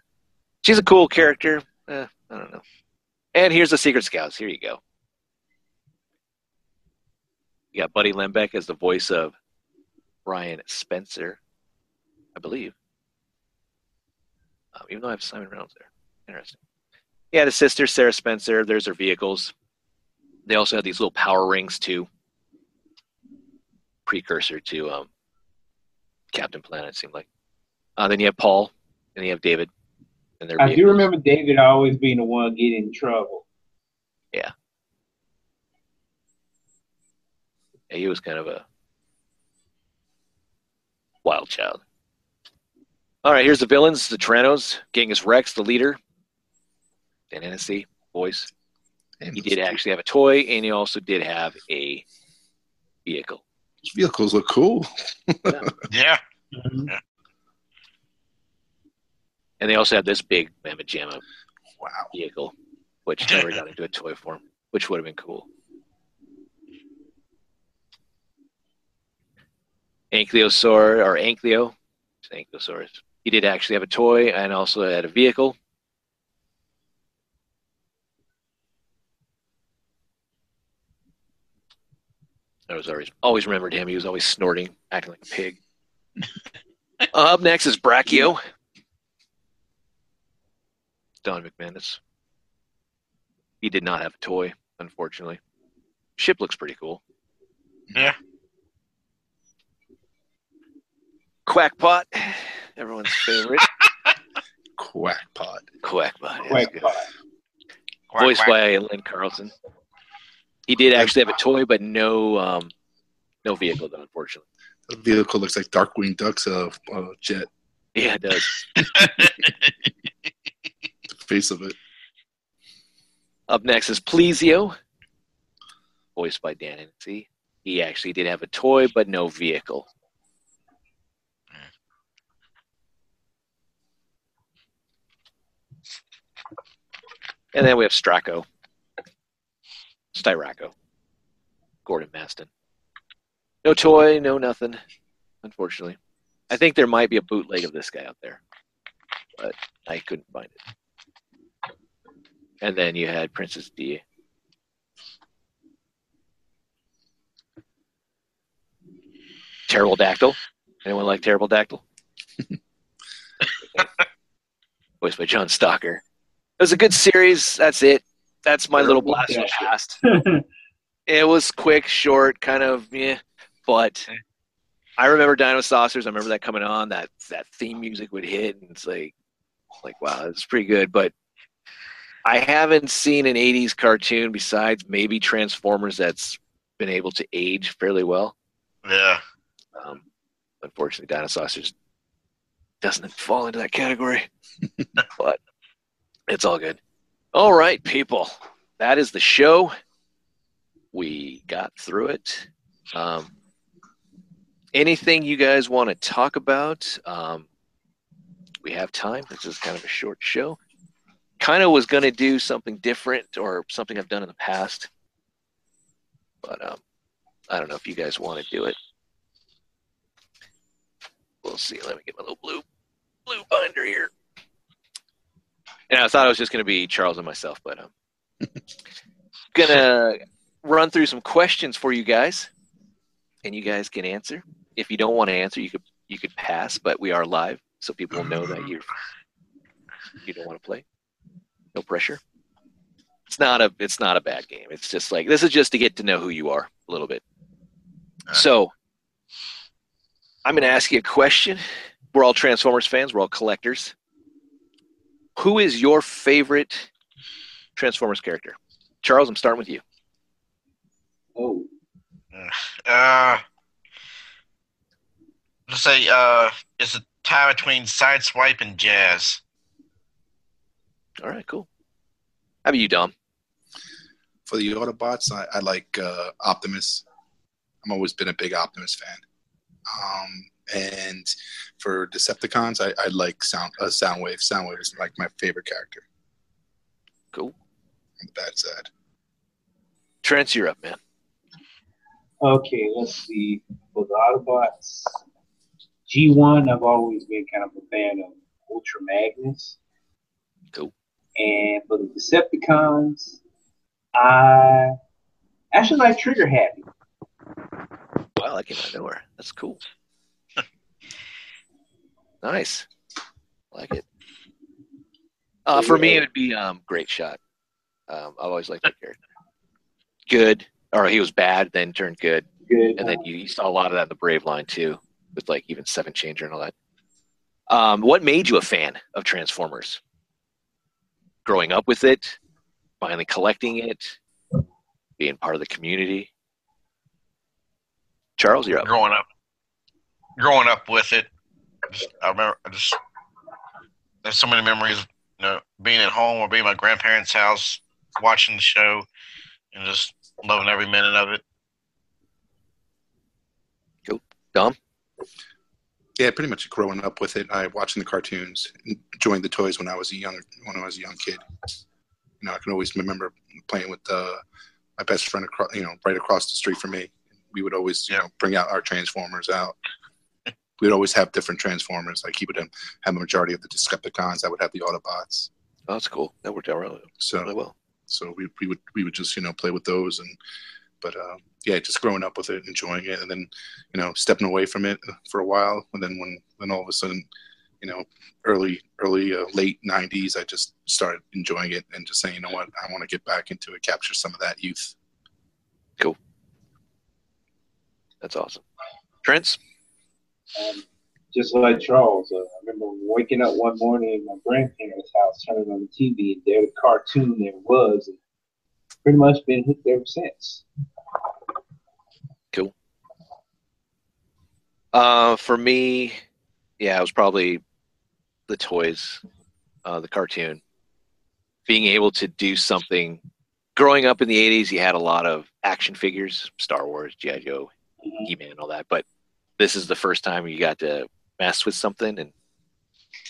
She's a cool character. Eh, I don't know. And here's the Secret Scouts. Here you go. You got Buddy Lembeck as the voice of Brian Spencer, I believe. Um, even though I have Simon Reynolds there. Interesting. He had a sister, Sarah Spencer. There's their vehicles. They also had these little power rings too. Precursor to um, Captain Planet, it seemed like. Uh, then you have Paul, and you have David. And their I do remember David always being the one getting in trouble. Yeah, he was kind of a wild child. All right, here's the villains: the Tyrannos, Genghis Rex, the leader, Dan Hennessey, voice. Damn, He did actually have a toy, and he also did have a vehicle. vehicles look cool. yeah. Mm-hmm. And they also had this big Mamma Jamma Wow. vehicle, which never got into a toy form, which would have been cool. Ankylosaur, or Ankylo, it's Ankylosaurus. He did actually have a toy and also had a vehicle. I was always always remembered him. He was always snorting, acting like a pig. Uh, up next is Brachio. Don McManus. He did not have a toy, unfortunately. Ship looks pretty cool. Yeah. Quackpot, everyone's favorite. Quackpot. Quackpot. yes, Quack, quack. Quack, Voiced quack. by Len Carlson. He did actually have a toy, but no, um, no vehicle, though, unfortunately. The vehicle looks like Darkwing Duck's uh, uh, jet. Yeah, it does. The face of it. Up next is Plesio, voiced by Dan Hennessey. He actually did have a toy, but no vehicle. And then we have Straco, Styraco, Gordon Masten. No toy, no nothing, unfortunately. I think there might be a bootleg of this guy out there, but I couldn't find it. And then you had Princess D. Terrible Dactyl. Anyone like Terrible Dactyl? Voiced by John Stocker. It was a good series. That's it. That's my little blast from the past. It was quick, short, kind of yeah, but I remember Dino Saucers. I remember that coming on. That that theme music would hit, and it's like, like wow, it's pretty good. But I haven't seen an '80s cartoon besides maybe Transformers that's been able to age fairly well. Yeah. Um, unfortunately, Dino Saucers doesn't fall into that category, but it's all good. All right, people, that is the show. We got through it. Um, anything you guys want to talk about? Um, we have time. This is kind of a short show. Kind of was going to do something different or something I've done in the past, but um, I don't know if you guys want to do it. We'll see. Let me get my little blue blue binder here. And I thought it was just going to be Charles and myself, but I'm um, gonna run through some questions for you guys, and you guys can answer. If you don't want to answer, you could you could pass, but we are live, so people will know that you you don't want to play. No pressure. It's not a it's not a bad game. It's just like this is just to get to know who you are a little bit. So I'm going to ask you a question. We're all Transformers fans. We're all collectors. Who is your favorite Transformers character? Charles, I'm starting with you. Oh, Uh, let's say uh, it's a tie between Sideswipe and Jazz. All right, cool. How about you, Dom? For the Autobots, I, I like uh, Optimus. I've always been a big Optimus fan. Um, and for Decepticons, I, I like Sound uh, Soundwave. Soundwave is like my favorite character Cool. on the bad side. Trent, you're up, man. okay. Let's see. For the Autobots, G1, I've always been kind of a fan of Ultra Magnus. Cool. And for the Decepticons, I actually like Trigger Happy. Wow, that came out of nowhere. That's cool. Nice. Like it. Uh, for me, it would be um, Great Shot. Um, I've always liked that character. Good, or he was bad, then turned good, Good. and then you, you saw a lot of that in the Brave line too, with like even Seven Changer and all that. Um, what made you a fan of Transformers? Growing up with it, finally collecting it, being part of the community. Charles, you're up. Growing up, growing up with it, just, I remember. I just there's so many memories. You know, being at home or being at my grandparents' house, watching the show, and just loving every minute of it. Cool, Dom? Yeah, pretty much growing up with it. I watching the cartoons, enjoying the toys when I was a young when I was a young kid. You know, I can always remember playing with uh, my best friend across, you know, right across the street from me. We would always, you know, bring out our Transformers out. We'd always have different Transformers. Like he would have a majority of the Decepticons. I would have the Autobots. Oh, that's cool. That worked out really, So really well. so we, we would we would just you know play with those and but uh, yeah just growing up with it enjoying it and then you know stepping away from it for a while and then when then all of a sudden you know early early uh, late 90s i just started enjoying it and just saying you know what i want to get back into it capture some of that youth Cool. That's awesome. Trent's? Um, just like Charles, uh, I remember waking up one morning in my grandparents' house, turning on the TV, and there the cartoon there was, and pretty much been hooked ever since. Cool. Uh, for me, yeah, it was probably the toys, uh, the cartoon. Being able to do something. Growing up in the 80s, you had a lot of action figures, Star Wars, G.I. Joe, He Man, all that. But this is the first time you got to mess with something and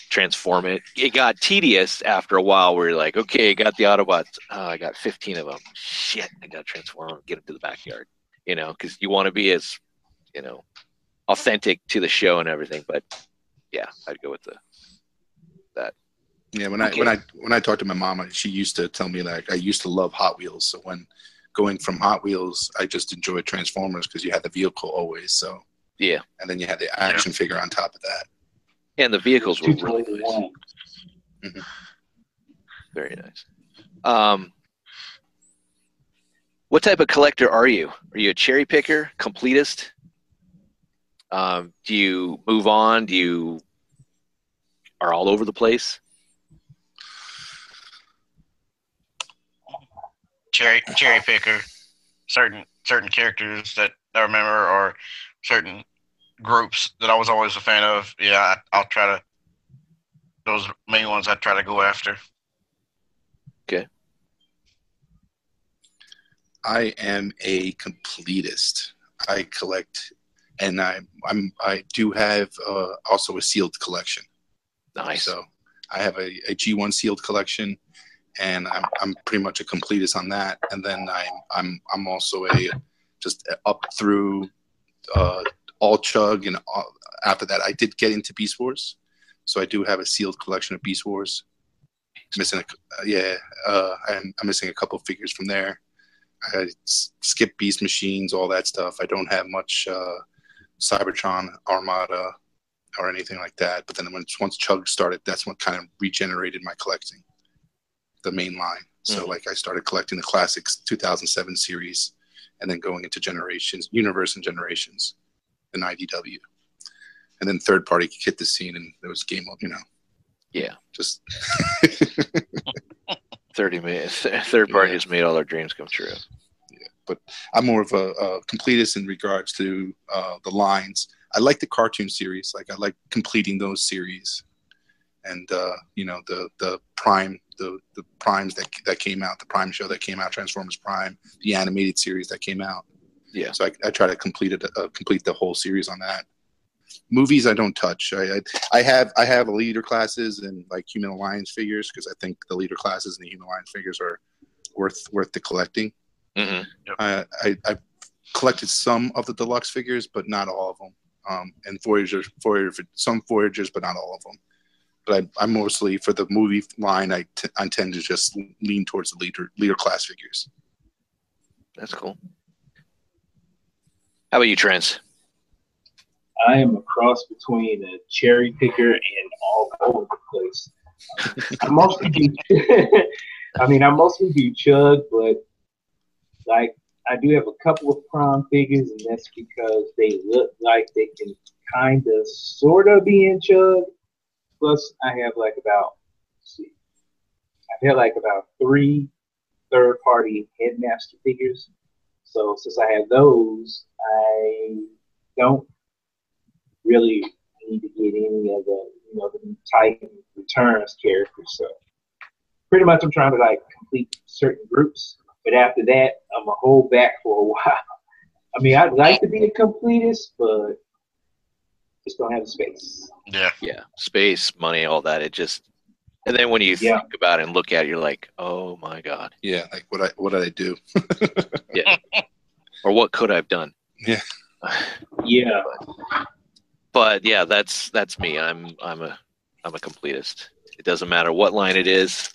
transform it. It got tedious after a while where you're like, okay, I got the Autobots. Oh, I got 15 of them. Shit, I got to transform them, get them to the backyard. You know, because you want to be as, you know, authentic to the show and everything. But yeah, I'd go with the that. yeah when i when i when i talked to my mom, she used to tell me like i used to love hot wheels so when going from hot wheels i just enjoyed transformers because you had the vehicle always so Yeah, and then you had the action figure on top of that and the vehicles were really toys in nice. Very nice. Um, what type of collector are you? Are you a cherry picker, completist? Um, do you move on? Do you are all over the place? cherry cherry picker. Certain certain characters that I remember or certain groups that I was always a fan of. Yeah, I, I'll try to. Those main ones I try to go after. Okay. I am a completist. I collect, and I I'm I do have uh, also a sealed collection. Nice. So I have a, a G1 sealed collection, and I'm I'm pretty much a completist on that. And then I'm I'm I'm also a just up through uh, all chug, and all, after that I did get into Beast Wars, so I do have a sealed collection of Beast Wars. Missing a uh, yeah, uh, I'm, I'm missing a couple figures from there. I skip Beast Machines, all that stuff. I don't have much uh, Cybertron, Armada, or anything like that. But then once once Chug started, that's what kind of regenerated my collecting, the main line. So Mhm. like I started collecting the classics 2007 series, and then going into Generations, Universe and Generations, and IDW, and then third party hit the scene, and there was game, of you know, Yeah. just 30 minutes. Third party has made all our dreams come true. Yeah. But I'm more of a, a completist in regards to uh, the lines. I like the cartoon series. Like I like completing those series, and uh, you know the the prime the the primes that that came out, the prime show that came out, Transformers Prime, the animated series that came out. Yeah. So I, I try to complete it, uh, complete the whole series on that. Movies I don't touch. I, I I have I have leader classes and like Human Alliance figures because I think the leader classes and the Human Alliance figures are worth worth the collecting. hmm I, I I've collected some of the deluxe figures, but not all of them. Um, and Voyager, Voyager, some Voyagers, but not all of them. But I, I'm mostly for the movie line. I, t- I tend to just lean towards the leader leader class figures. That's cool. How about you, Trent? I am a cross between a cherry picker and all over the place. I mostly do. I mean, I mostly do chug, but like I do have a couple of prom figures, and that's because they look like they can kind of, sort of be in chug. Plus, I have like about, see, I have like about three third-party headmaster figures. So since I have those, I don't really need to get any of the you know the Titan returns characters. So pretty much I'm trying to like complete certain groups. But after that I'm a hold back for a while. I mean I'd like to be a completist, but just don't have the space. Yeah. Yeah, space, money, all that. It just, and then when you Yeah. think about it and look at it, you're like, oh my god, Yeah, like what I what did I do? Yeah. Or what could I have done? Yeah. Yeah. but yeah, that's that's me. I'm I'm a I'm a completist. It doesn't matter what line it is.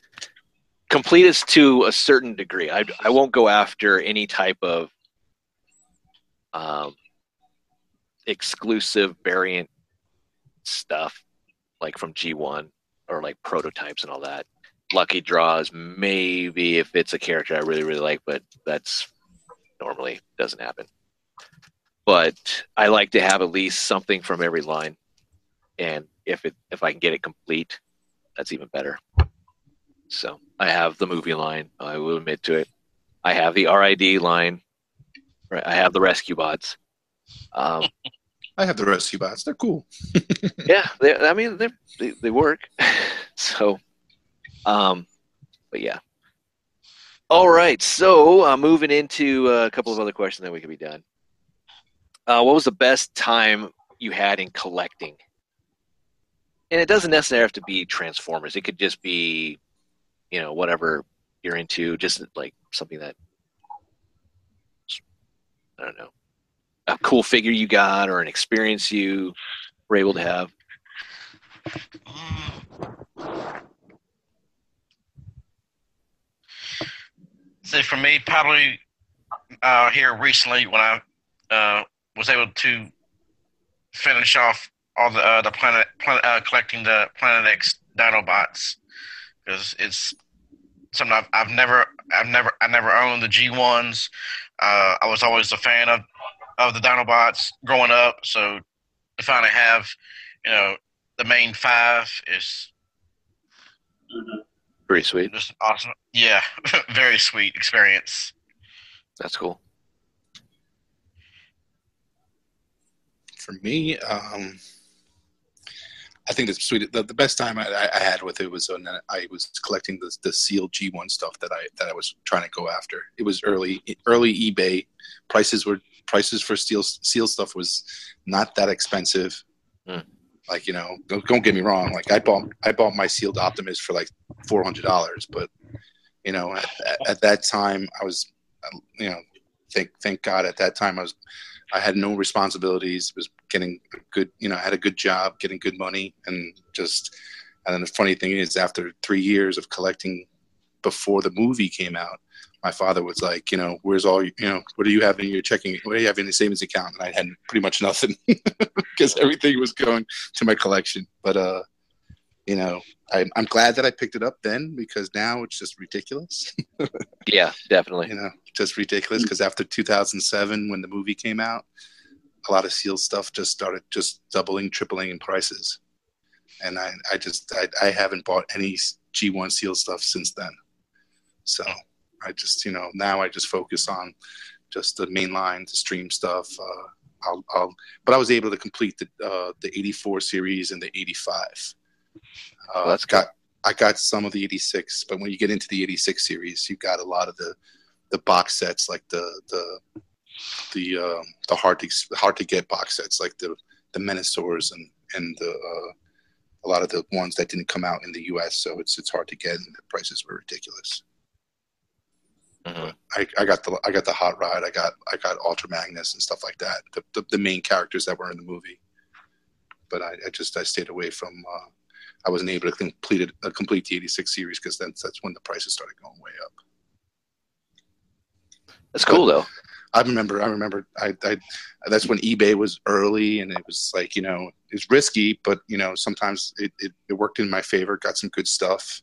Completist to a certain degree. I I won't go after any type of um, exclusive variant stuff like from G1 or like prototypes and all that. Lucky draws, maybe if it's a character I really really like, but that's normally doesn't happen but I like to have at least something from every line, and if it if I can get it complete, that's even better. So I have the movie line. I will admit to it. I have the RID line. Right. I have the rescue bots. Um, I have the rescue bots. They're cool. yeah, they, I mean they they work. so, um, but yeah. All right, so uh, moving into uh, a couple of other questions, then we can be done. Uh, what was the best time you had in collecting? And it doesn't necessarily have to be Transformers. It could just be, you know, whatever you're into. Just like something that I don't know, a cool figure you got or an experience you were able to have. So for me, probably uh, here recently when I uh, was able to finish off all the uh, the planet, planet uh, collecting the Planet X Dinobots because it's something I've, I've never I've never I never owned the G ones. Uh, I was always a fan of of the Dinobots growing up, so to finally have you know the main five is Pretty sweet. just awesome. Yeah, very sweet experience. That's cool. For me, um, I think the sweet the, the best time I, I I had with it was when I was collecting the the sealed G1 stuff that I that I was trying to go after. It was early early eBay prices were prices for steel seal stuff was not that expensive. Hmm. Like you know, don't, don't get me wrong. Like I bought I bought my sealed Optimus for like four hundred dollars, but you know at, at, at that time I was um, you know thank thank God at that time I was I had no responsibilities, was getting good, you know, I had a good job, getting good money, and just. And then the funny thing is, after three years of collecting, before the movie came out, my father was like, you know, where's all you know, what do you have in your checking? What do you have in the savings account? And I had pretty much nothing because everything was going to my collection. But uh, you know, I, I'm glad that I picked it up then because now it's just ridiculous. Yeah, definitely. you know, just ridiculous. Because after 2007, when the movie came out, a lot of seal stuff just started just doubling, tripling in prices, and I, I just, I, I haven't bought any G1 seal stuff since then. So I just, you know, now I just focus on just the main line, the stream stuff. Uh, I'll, I'll, but I was able to complete the uh, the 84 series and the 85. Uh, Well, that's got I got some of the 86, but when you get into the 86 series, you've got a lot of the the box sets, like the the the um, the hard to hard to get box sets, like the the Menosaurs and and the uh, a lot of the ones that didn't come out in the U.S. So it's it's hard to get, and the prices were ridiculous. Mhm. I, I got the I got the hot rod. I got I got Ultra Magnus and stuff like that. The, the, the main characters that were in the movie. But I, I just I stayed away from. Uh, I wasn't able to complete it, uh, complete the '86 series because then that's when the prices started going way up. That's cool though. I remember, I remember, I, I, that's when eBay was early, and it was like, you know, it's risky, but you know, sometimes it, it, it worked in my favor. Got some good stuff.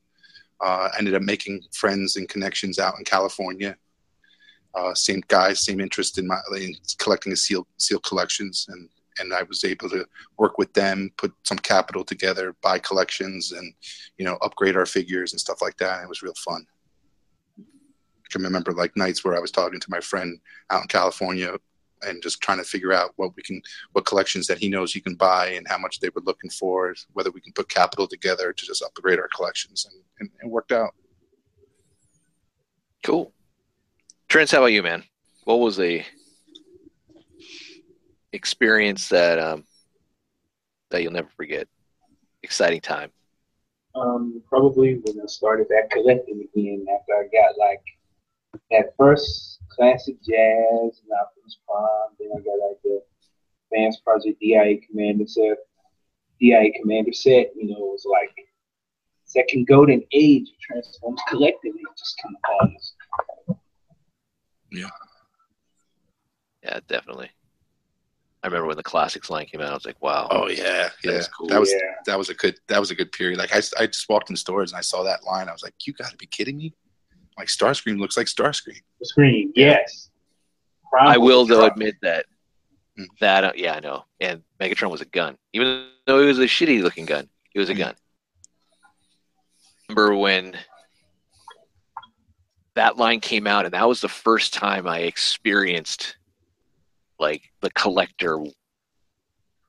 Uh, ended up making friends and connections out in California. Uh, same guys, same interest in my in collecting a seal seal collections, and and I was able to work with them, put some capital together, buy collections, and you know, upgrade our figures and stuff like that. And it was real fun. I can remember like nights where I was talking to my friend out in California and just trying to figure out what we can, what collections that he knows he can buy and how much they were looking for, whether we can put capital together to just upgrade our collections, and, and it worked out. Cool. Trent, how about you, man? What was the experience that um that you'll never forget? Exciting time. Um, probably when I started back collecting again after I got like that first classic jazz and Optimus Prime, then I got like the Advanced Project DIA Commander set. DIA Commander set, you know, it was like second golden age of Transformers collecting. It just kind of paused. Yeah, Yeah, definitely. I remember when the classics line came out. I was like, "Wow, Oh yeah, yeah, That's cool. that was Yeah. that was a good that was a good period. Like I, I just walked in stores and I saw that line. I was like, you got to be kidding me! Like Starscream looks like Starscream. The screen, yes. Prime I will though admit that Mm. that uh, yeah, I know. And Megatron was a gun, even though it was a shitty looking gun. It was a Mm. gun. Remember when that line came out, and that was the first time I experienced like the collector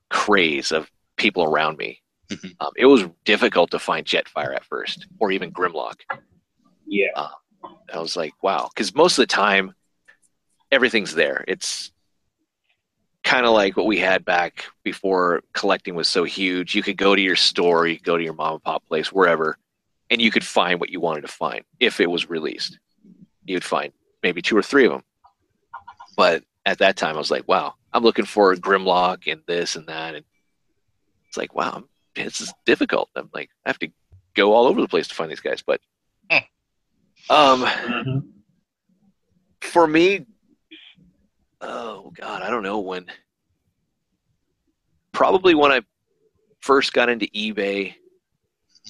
craze of people around me. Mhm. Um, it was difficult to find Jetfire at first, or even Grimlock. Yeah. I was like, wow, because most of the time, everything's there. It's kind of like what we had back before collecting was so huge. You could go to your store, you could go to your mom and pop place, wherever, and you could find what you wanted to find if it was released. You'd find maybe two or three of them. But at that time, I was like, wow, I'm looking for Grimlock and this and that. And it's like, wow, this is difficult. I'm like, I have to go all over the place to find these guys. But um, Mhm. for me, oh god, I don't know when. Probably when I first got into eBay,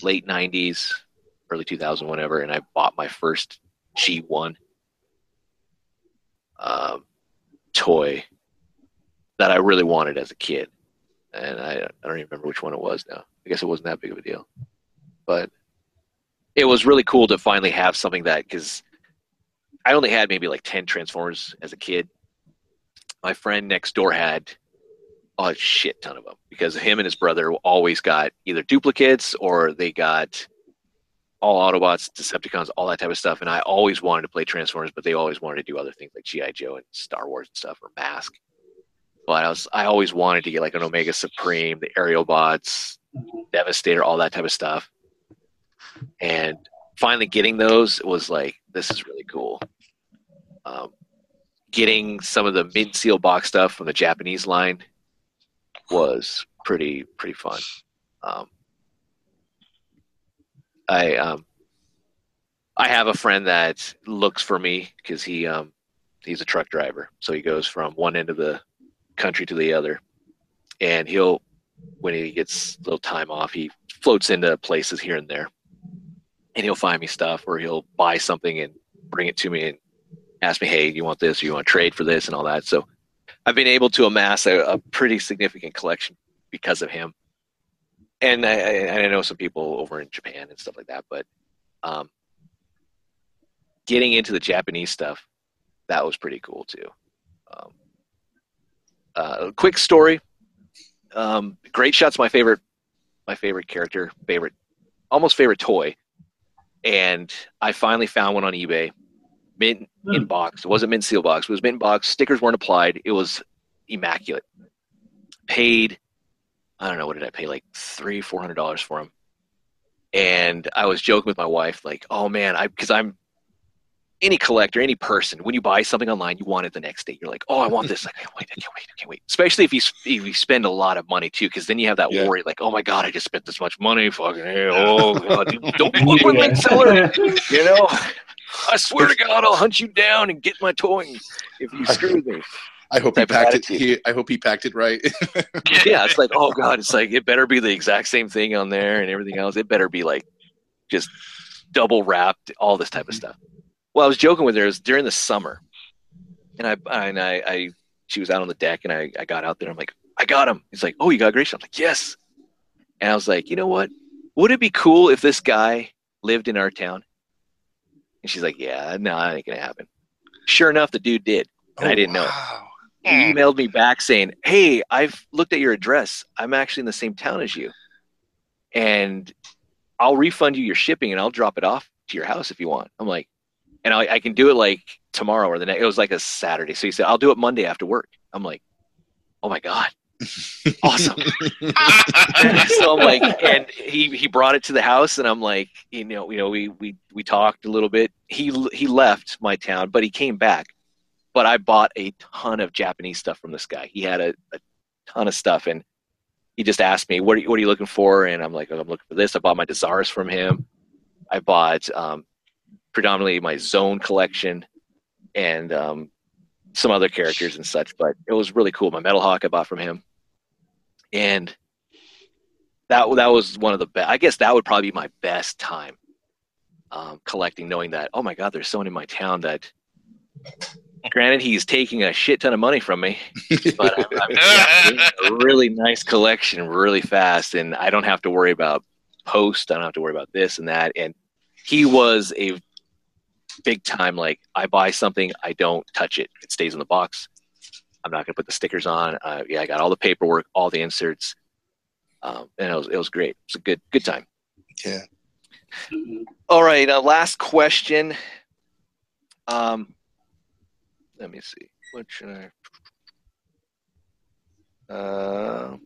late '90s, early 2000, whatever, and I bought my first G1 um, toy that I really wanted as a kid, and I, I don't even remember which one it was now. I guess it wasn't that big of a deal, but it was really cool to finally have something that because I only had maybe like 10 Transformers as a kid. My friend next door had a shit ton of them because him and his brother always got either duplicates or they got all Autobots, Decepticons, all that type of stuff. And I always wanted to play Transformers, but they always wanted to do other things like G.I. Joe and Star Wars and stuff or Mask. But I was I always wanted to get like an Omega Supreme, the Aerial Bots, Devastator, all that type of stuff. And finally getting those was like, this is really cool. Um, getting some of the mid seal box stuff from the Japanese line was pretty pretty fun. Um, I um, I have a friend that looks for me because he um he's a truck driver, so he goes from one end of the country to the other, and he'll when he gets a little time off, he floats into places here and there, and he'll find me stuff or he'll buy something and bring it to me and ask me, hey, you want this? Or you want to trade for this and all that. So I've been able to amass a, a pretty significant collection because of him. And I, I, know some people over in Japan and stuff like that, but um, getting into the Japanese stuff, that was pretty cool too. Um, uh, quick story. Um, Great Shot's my favorite, my favorite character, favorite, almost favorite toy. And I finally found one on eBay, mint hmm. in box. It wasn't mint seal box. It was mint box. Stickers weren't applied. It was immaculate. Paid, I don't know what did I pay, like three, four hundred dollars for them. And I was joking with my wife, like, "Oh man, I because I'm any collector, any person, when you buy something online, you want it the next day. You're like, oh, I want this. I can't wait. I can't wait. I can't wait. Especially if you, if you spend a lot of money too, because then you have that Yeah. worry, like, oh my god, I just spent this much money. Fucking hell. Oh god, don't fuck with my seller. You know, I swear to God, I'll hunt you down and get my toy if you screw with me. I hope he packed it. He, I hope he packed it right. yeah, it's like, oh god, it's like it better be the exact same thing on there and everything else. It better be like just double wrapped, all this type of mm-hmm. stuff. Well, I was joking with her. It was during the summer, and I and I, I she was out on the deck, and I, I got out there. I'm like, I got him. He's like, oh, you got Grace? I'm like, yes. And I was like, you know what? Would it be cool if this guy lived in our town? And she's like, yeah, no, that ain't gonna happen. Sure enough, the dude did, and I oh, didn't know. it he emailed me back saying, "Hey, I've looked at your address. I'm actually in the same town as you, and I'll refund you your shipping and I'll drop it off to your house if you want." I'm like, and I, I can do it like tomorrow or the next. It was like a Saturday, so he said, "I'll do it Monday after work." I'm like, "Oh my god, awesome!" so I'm like, and he he brought it to the house, and I'm like, you know, you know, we we we talked a little bit. He he left my town, but he came back. But I bought a ton of Japanese stuff from this guy. He had a, a ton of stuff, and he just asked me, "What are you, what are you looking for?" And I'm like, oh, "I'm looking for this." I bought my Desires from him. I bought um, predominantly my Zone collection and um, some other characters and such. But it was really cool. My Metal Hawk I bought from him, and that that was one of the best. I guess that would probably be my best time um, collecting, knowing that oh my god, there's someone in my town that. Granted, he's taking a shit ton of money from me, but I'm, I'm a really nice collection really fast, and I don't have to worry about post. I don't have to worry about this and that. And he was a big time like I buy something, I don't touch it. It stays in the box. I'm not gonna put the stickers on. Uh, yeah, I got all the paperwork, all the inserts, um, and it was it was great. It was a good good time. yeah. All right, uh, last question. Um, let me see. What should I? Uh,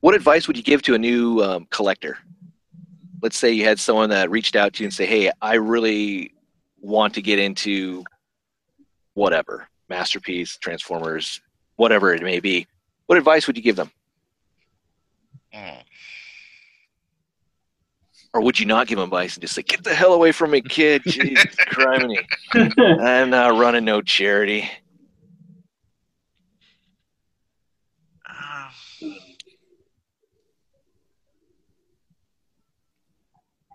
what advice would you give to a new um, collector? Let's say you had someone that reached out to you and say, "Hey, I really want to get into whatever masterpiece, Transformers, whatever it may be." What advice would you give them, Mm. or would you not give them advice and just say, "Get the hell away from me, kid"? Jesus criminy. I'm not running no charity.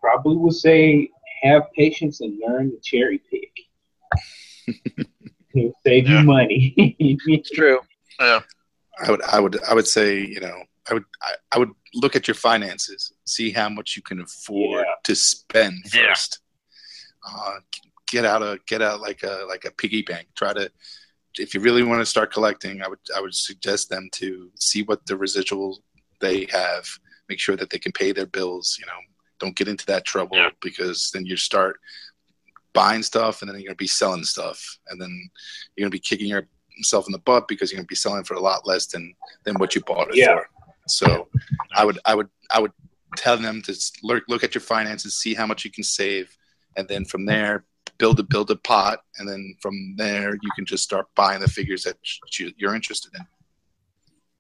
Probably would say have patience and learn to cherry pick. It'll save Yeah. you money. It's true. yeah. I would, I would, I would say, you know, I would, I, I would look at your finances, see how much you can afford Yeah. to spend Yeah. first. Uh, get out a, get out like a, like a piggy bank. Try to, if you really want to start collecting, I would, I would suggest them to see what the residual they have. Make sure that they can pay their bills. You know, don't get into that trouble Yeah. because then you start buying stuff and then you're gonna be selling stuff and then you're gonna be kicking yourself in the butt because you're gonna be selling for a lot less than than what you bought it Yeah. for. So I would I would I would tell them to look look at your finances, see how much you can save, and then from there build a build a pot, and then from there you can just start buying the figures that you, you're interested in.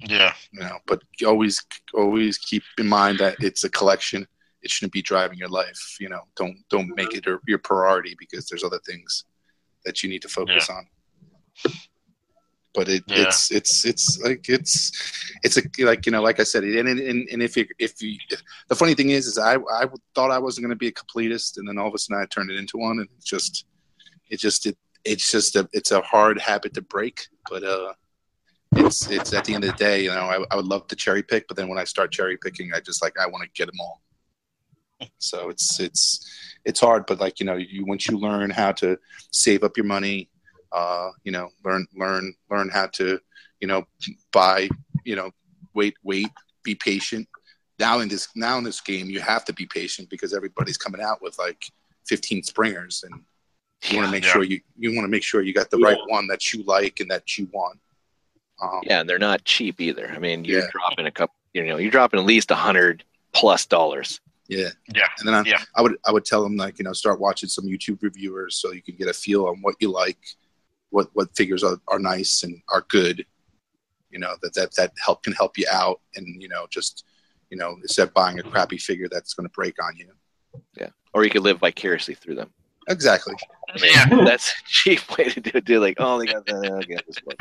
Yeah. You know, but always always keep in mind that it's a collection, it shouldn't be driving your life. You know, don't don't make it your- your priority because there's other things that you need to focus on. But it, Yeah. it's it's it's like it's it's a like you know like I said and and, and if you if you if, the funny thing is is I I thought I wasn't going to be a completist and then all of a sudden I turned it into one and it's just it just it it's just a it's a hard habit to break but uh it's it's at the end of the day you know I, I would love to cherry pick but then when I start cherry picking I just like I want to get them all so it's it's it's hard but like you know you once you learn how to save up your money uh you know learn learn learn how to you know buy you know wait wait be patient now in this now in this game you have to be patient because everybody's coming out with like 15 springers and you want to make Yeah. sure you you want to make sure you got the right one that you like and that you want um, Yeah, and they're not cheap either. I mean, you're Yeah. dropping a couple. You know, you're dropping at least a hundred plus dollars. Yeah Yeah. and then I, Yeah. I would I would tell them like you know start watching some YouTube reviewers so you can get a feel on what you like, what what figures are, are nice and are good, you know that that that help can help you out and you know just you know instead of buying a crappy figure that's going to break on you. Yeah. Or you could live vicariously through them. Exactly. Yeah. That's a cheap way to do it. Do like, oh, they got that. I get this book.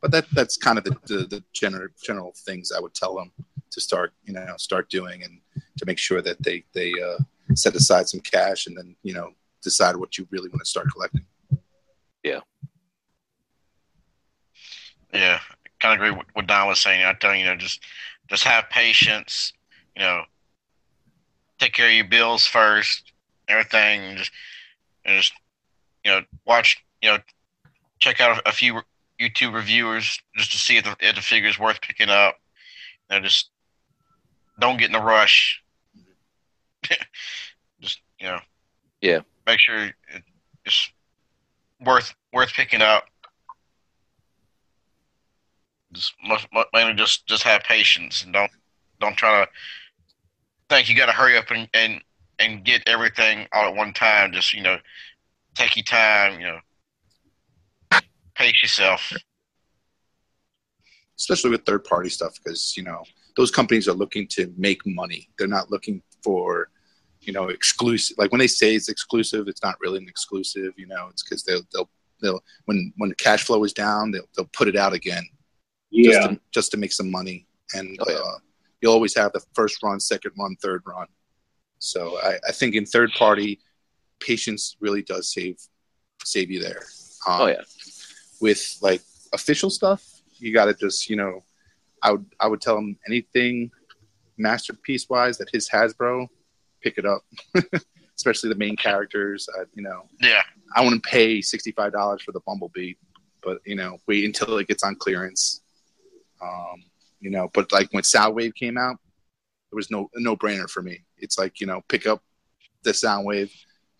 But that that's kind of the the, the general general things I would tell them to start you know start doing and to make sure that they they uh, set aside some cash and then you know decide what you really want to start collecting. Yeah, Yeah, kind of agree with what Don was saying. I tell you, you know, just just have patience. You know, take care of your bills first. Everything, and just and just you know, watch. You know, check out a, a few YouTube reviewers just to see if the if the figure is worth picking up. You know, just don't get in a rush. just you know, Yeah. make sure it's worth worth picking up just most, mo- mainly just just have patience and don't don't try to think you got to hurry up and, and and get everything all at one time. Just you know, take your time. You know, pace yourself. especially with third party stuff because you know those companies are looking to make money they're not looking for you know exclusive like when they say it's exclusive it's not really an exclusive you know it's because they'll they'll they'll when when the cash flow is down they'll, they'll put it out again just Yeah. to, just to make some money and Oh, yeah. uh, you'll always have the first run second run third run so I, I think in third party patience really does save save you there um, Oh yeah. with like official stuff, you got to just you know, I would I would tell him anything masterpiece wise that his Hasbro, pick it up, especially the main characters. Uh, you know, Yeah, I wouldn't pay sixty five dollars for the Bumblebee, but you know, wait until it gets on clearance. Um, you know, but like when Soundwave came out, it was no no brainer for me. It's like you know, pick up the Soundwave,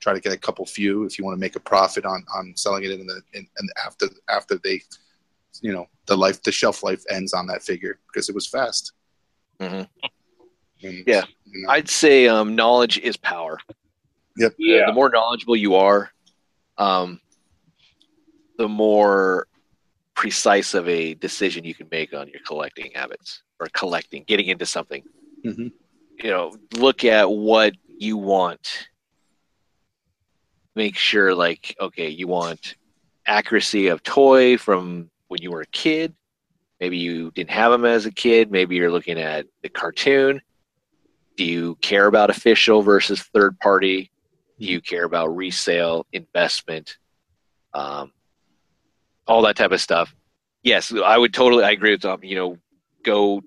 try to get a couple few if you want to make a profit on on selling it in the in, and after after they, you know, the life the shelf life ends on that figure because it was fast. Mhm. And, Yeah. you know, I'd say um, knowledge is power. Yep. Yeah. The more knowledgeable you are, um, the more precise of a decision you can make on your collecting habits or collecting, getting into something. Mhm. You know, look at what you want. Make sure, like, okay, you want accuracy of toy from when you were a kid. Maybe you didn't have them as a kid. Maybe you're looking at the cartoon. Do you care about official versus third party? Do you care about resale, investment, um, all that type of stuff? Yes, I would totally. I agree with Tom. You know, go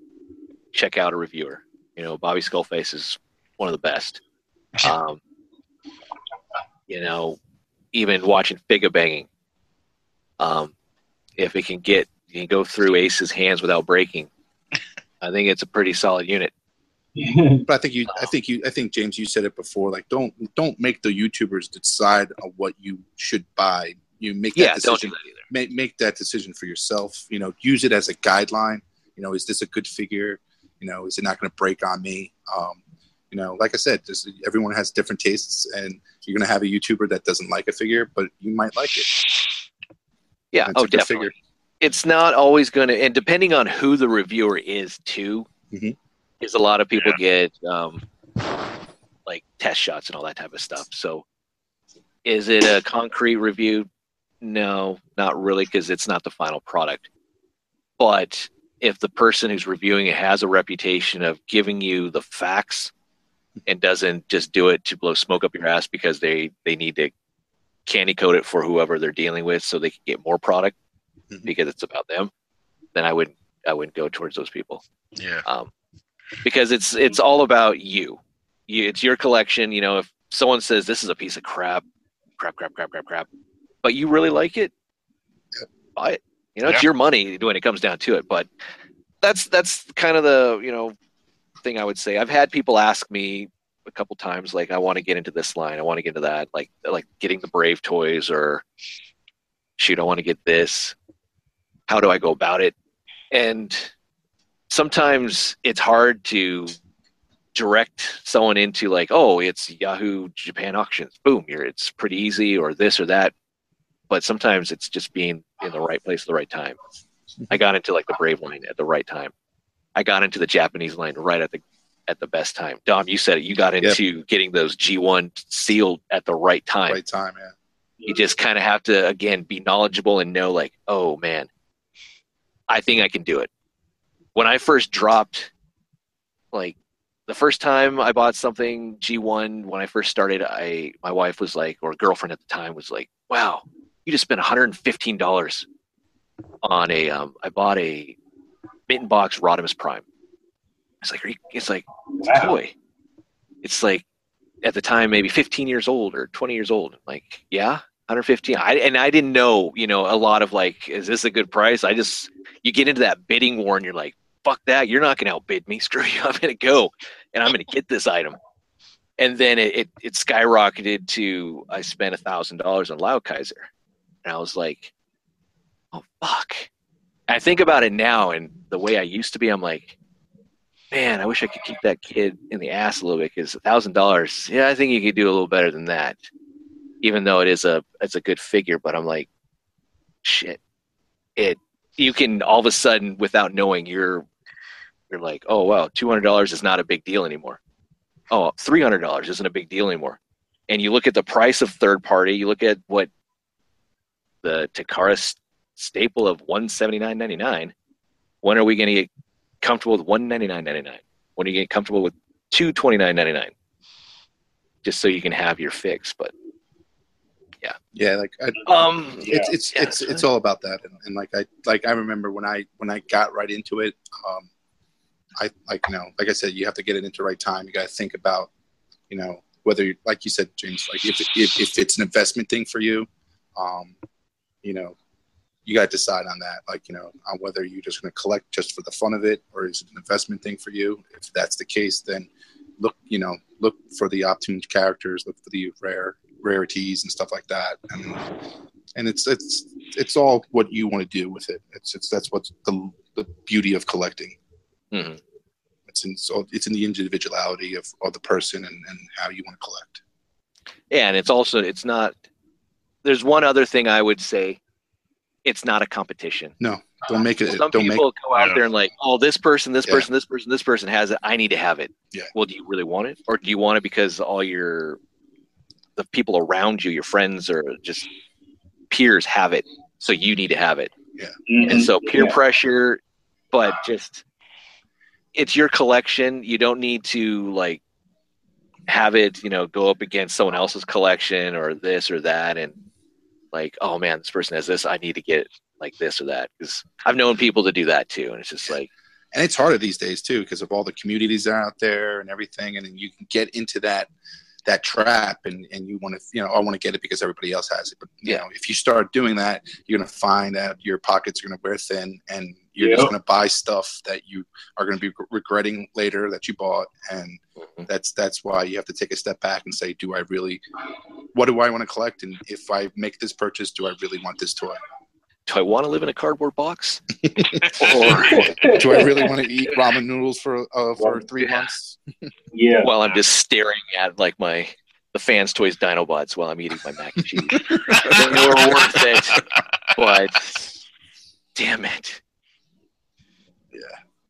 check out a reviewer. You know, Bobby Skullface is one of the best. Um, you know, even watching Figa banging. Um, if it can get, you can go through Ace's hands without breaking. I think it's a pretty solid unit. But I think you, I think you, I think James, you said it before. Like, don't don't make the YouTubers decide on what you should buy. You make that Yeah, don't decision. do that either. Make make that decision for yourself. You know, use it as a guideline. You know, is this a good figure? You know, is it not going to break on me? Um, you know, like I said, just, everyone has different tastes, and you're going to have a YouTuber that doesn't like a figure, but you might like it. Yeah, It's oh, a good definitely. It's not always going to, and depending on who the reviewer is, too, Mhm. is a lot of people get um, like test shots and all that type of stuff. So, is it a concrete review? No, not really, because it's not the final product. But if the person who's reviewing it has a reputation of giving you the facts and doesn't just do it to blow smoke up your ass because they they need to candy coat it for whoever they're dealing with so they can get more product Mhm. because it's about them, then I wouldn't I wouldn't go towards those people Yeah. um, because it's it's all about you. you. It's your collection. You know, if someone says this is a piece of crap, crap, crap, crap, crap, crap, but you really like it, buy it. You know, it's your money when it comes down to it. But that's that's kind of the you know thing I would say. I've had people ask me a couple times like, I want to get into this line, I want to get into that, like like getting the Brave toys or shoot, I want to get this. How do I go about it? And sometimes it's hard to direct someone into like, oh, it's Yahoo Japan auctions. Boom, you're it's pretty easy or this or that. But sometimes it's just being in the right place at the right time. I got into like the Brave line at the right time. I got into the Japanese line right at the at the best time. Dom, you said it. You got into getting those G1 sealed at the right time Right time, yeah. you just kind of have to again be knowledgeable and know like oh man i think i can do it when i first dropped like the first time i bought something g1 when i first started i my wife was like or girlfriend at the time was like wow you just spent $115 on a um, i bought a mitten box rodimus prime it's like it's like it's a toy. It's like at the time maybe 15 years old or 20 years old. Like yeah 115 I, and i didn't know you know a lot of like is this a good price? I just you get into that bidding war and you're like fuck that. You're not going to outbid me. Screw you. I'm going to go and i'm going to get this item. And then it, it, it skyrocketed to i spent a thousand dollars on Liokaiser. And i was like oh fuck. I think about it now and the way i used to be i'm like man, I wish I could keep that kid in the ass a little bit because thousand dollars, yeah, I think you could do a little better than that. Even though it is a it's a good figure, but I'm like, shit, it you can all of a sudden without knowing you're you're like, oh wow, two hundred dollars is not a big deal anymore. Oh, three hundred dollars isn't a big deal anymore. And you look at the price of third party, you look at what the Takara staple of one seventy nine ninety nine. When are we going to get comfortable with one ninety nine ninety nine? When are you get comfortable with two twenty nine ninety nine? Just so you can have your fix. But yeah, Yeah, like I, um, it's it's Yeah. it's it's all about that, and, and like I like I remember when I when I got right into it, um, I like you know like I said, you have to get it into the right time. You got to think about, you know, whether you like you said, James, like if if, if it's an investment thing for you, um, you know, you got to decide on that, like you know, on whether you're just going to collect just for the fun of it, or is it an investment thing for you? If that's the case, then look, you know, look for the optuned characters, look for the rare rarities and stuff like that, and and it's it's it's all what you want to do with it. It's it's that's what's the the beauty of collecting. Mhm. It's in so it's in the individuality of, of the person and, and how you want to collect. Yeah, and it's also it's not. There's one other thing I would say. It's not a competition. No, don't make it. Some don't make people go out Yeah. there and like, oh, this person, this Yeah. person, this person, this person has it. I need to have it. Yeah. Well, do you really want it, or do you want it because all your the people around you, your friends or just peers have it, so you need to have it? Yeah. And so mm-hmm. peer Yeah. pressure, but just it's your collection. You don't need to like have it, you know, go up against someone else's collection or this or that and like, oh man, this person has this, I need to get like this or that. Because I've known people to do that too. And it's just like and it's harder these days too because of all the communities that are out there and everything and then you can get into that that trap and, and you want to you know i want to get it because everybody else has it but you Yeah. know if you start doing that you're going to find that your pockets are going to wear thin and you're just going to buy stuff that you are going to be regretting later that you bought and mhm. that's that's why you have to take a step back and say do i really what do i want to collect and if i make this purchase do i really want this toy do I want to live in a cardboard box? or do i really want to eat ramen noodles for uh, for three Yeah. months Yeah. while I'm just staring at like my the fans toys Dinobots while I'm eating my mac and cheese. they were worth it, but damn it.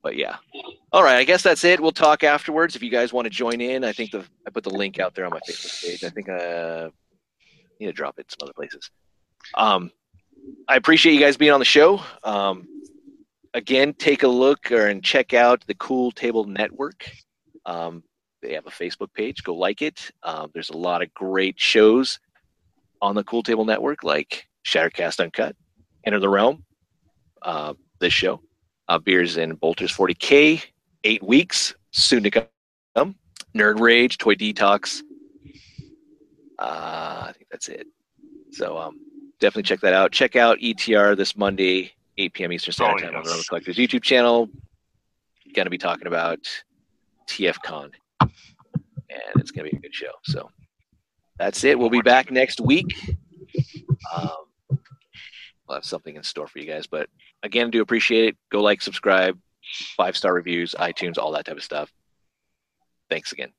But yeah. All right, I guess that's it. We'll talk afterwards if you guys want to join in. I think the I put the link out there on my Facebook page. I think uh need to drop it some other places. Um, I appreciate you guys being on the show. Um, again, take a look or and check out the Cool Table Network. Um, they have a Facebook page. Go like it. Um, there's a lot of great shows on the Cool Table Network, like Shattercast Uncut, Enter the Realm, uh, this show, uh, Beers in Bolters 40K, eight weeks, soon to come. Nerd Rage, Toy Detox. Uh, I think that's it. So um, definitely check that out. Check out ETR this Monday, 8 p.m. Eastern Standard Oh, Time on yes. the Realm of Collectors YouTube channel. Going to be talking about TFCon, and it's going to be a good show. So that's it. We'll be back next week. Um, we'll have something in store for you guys. But again, do appreciate it. Go like, subscribe, five star reviews, iTunes, all that type of stuff. Thanks again.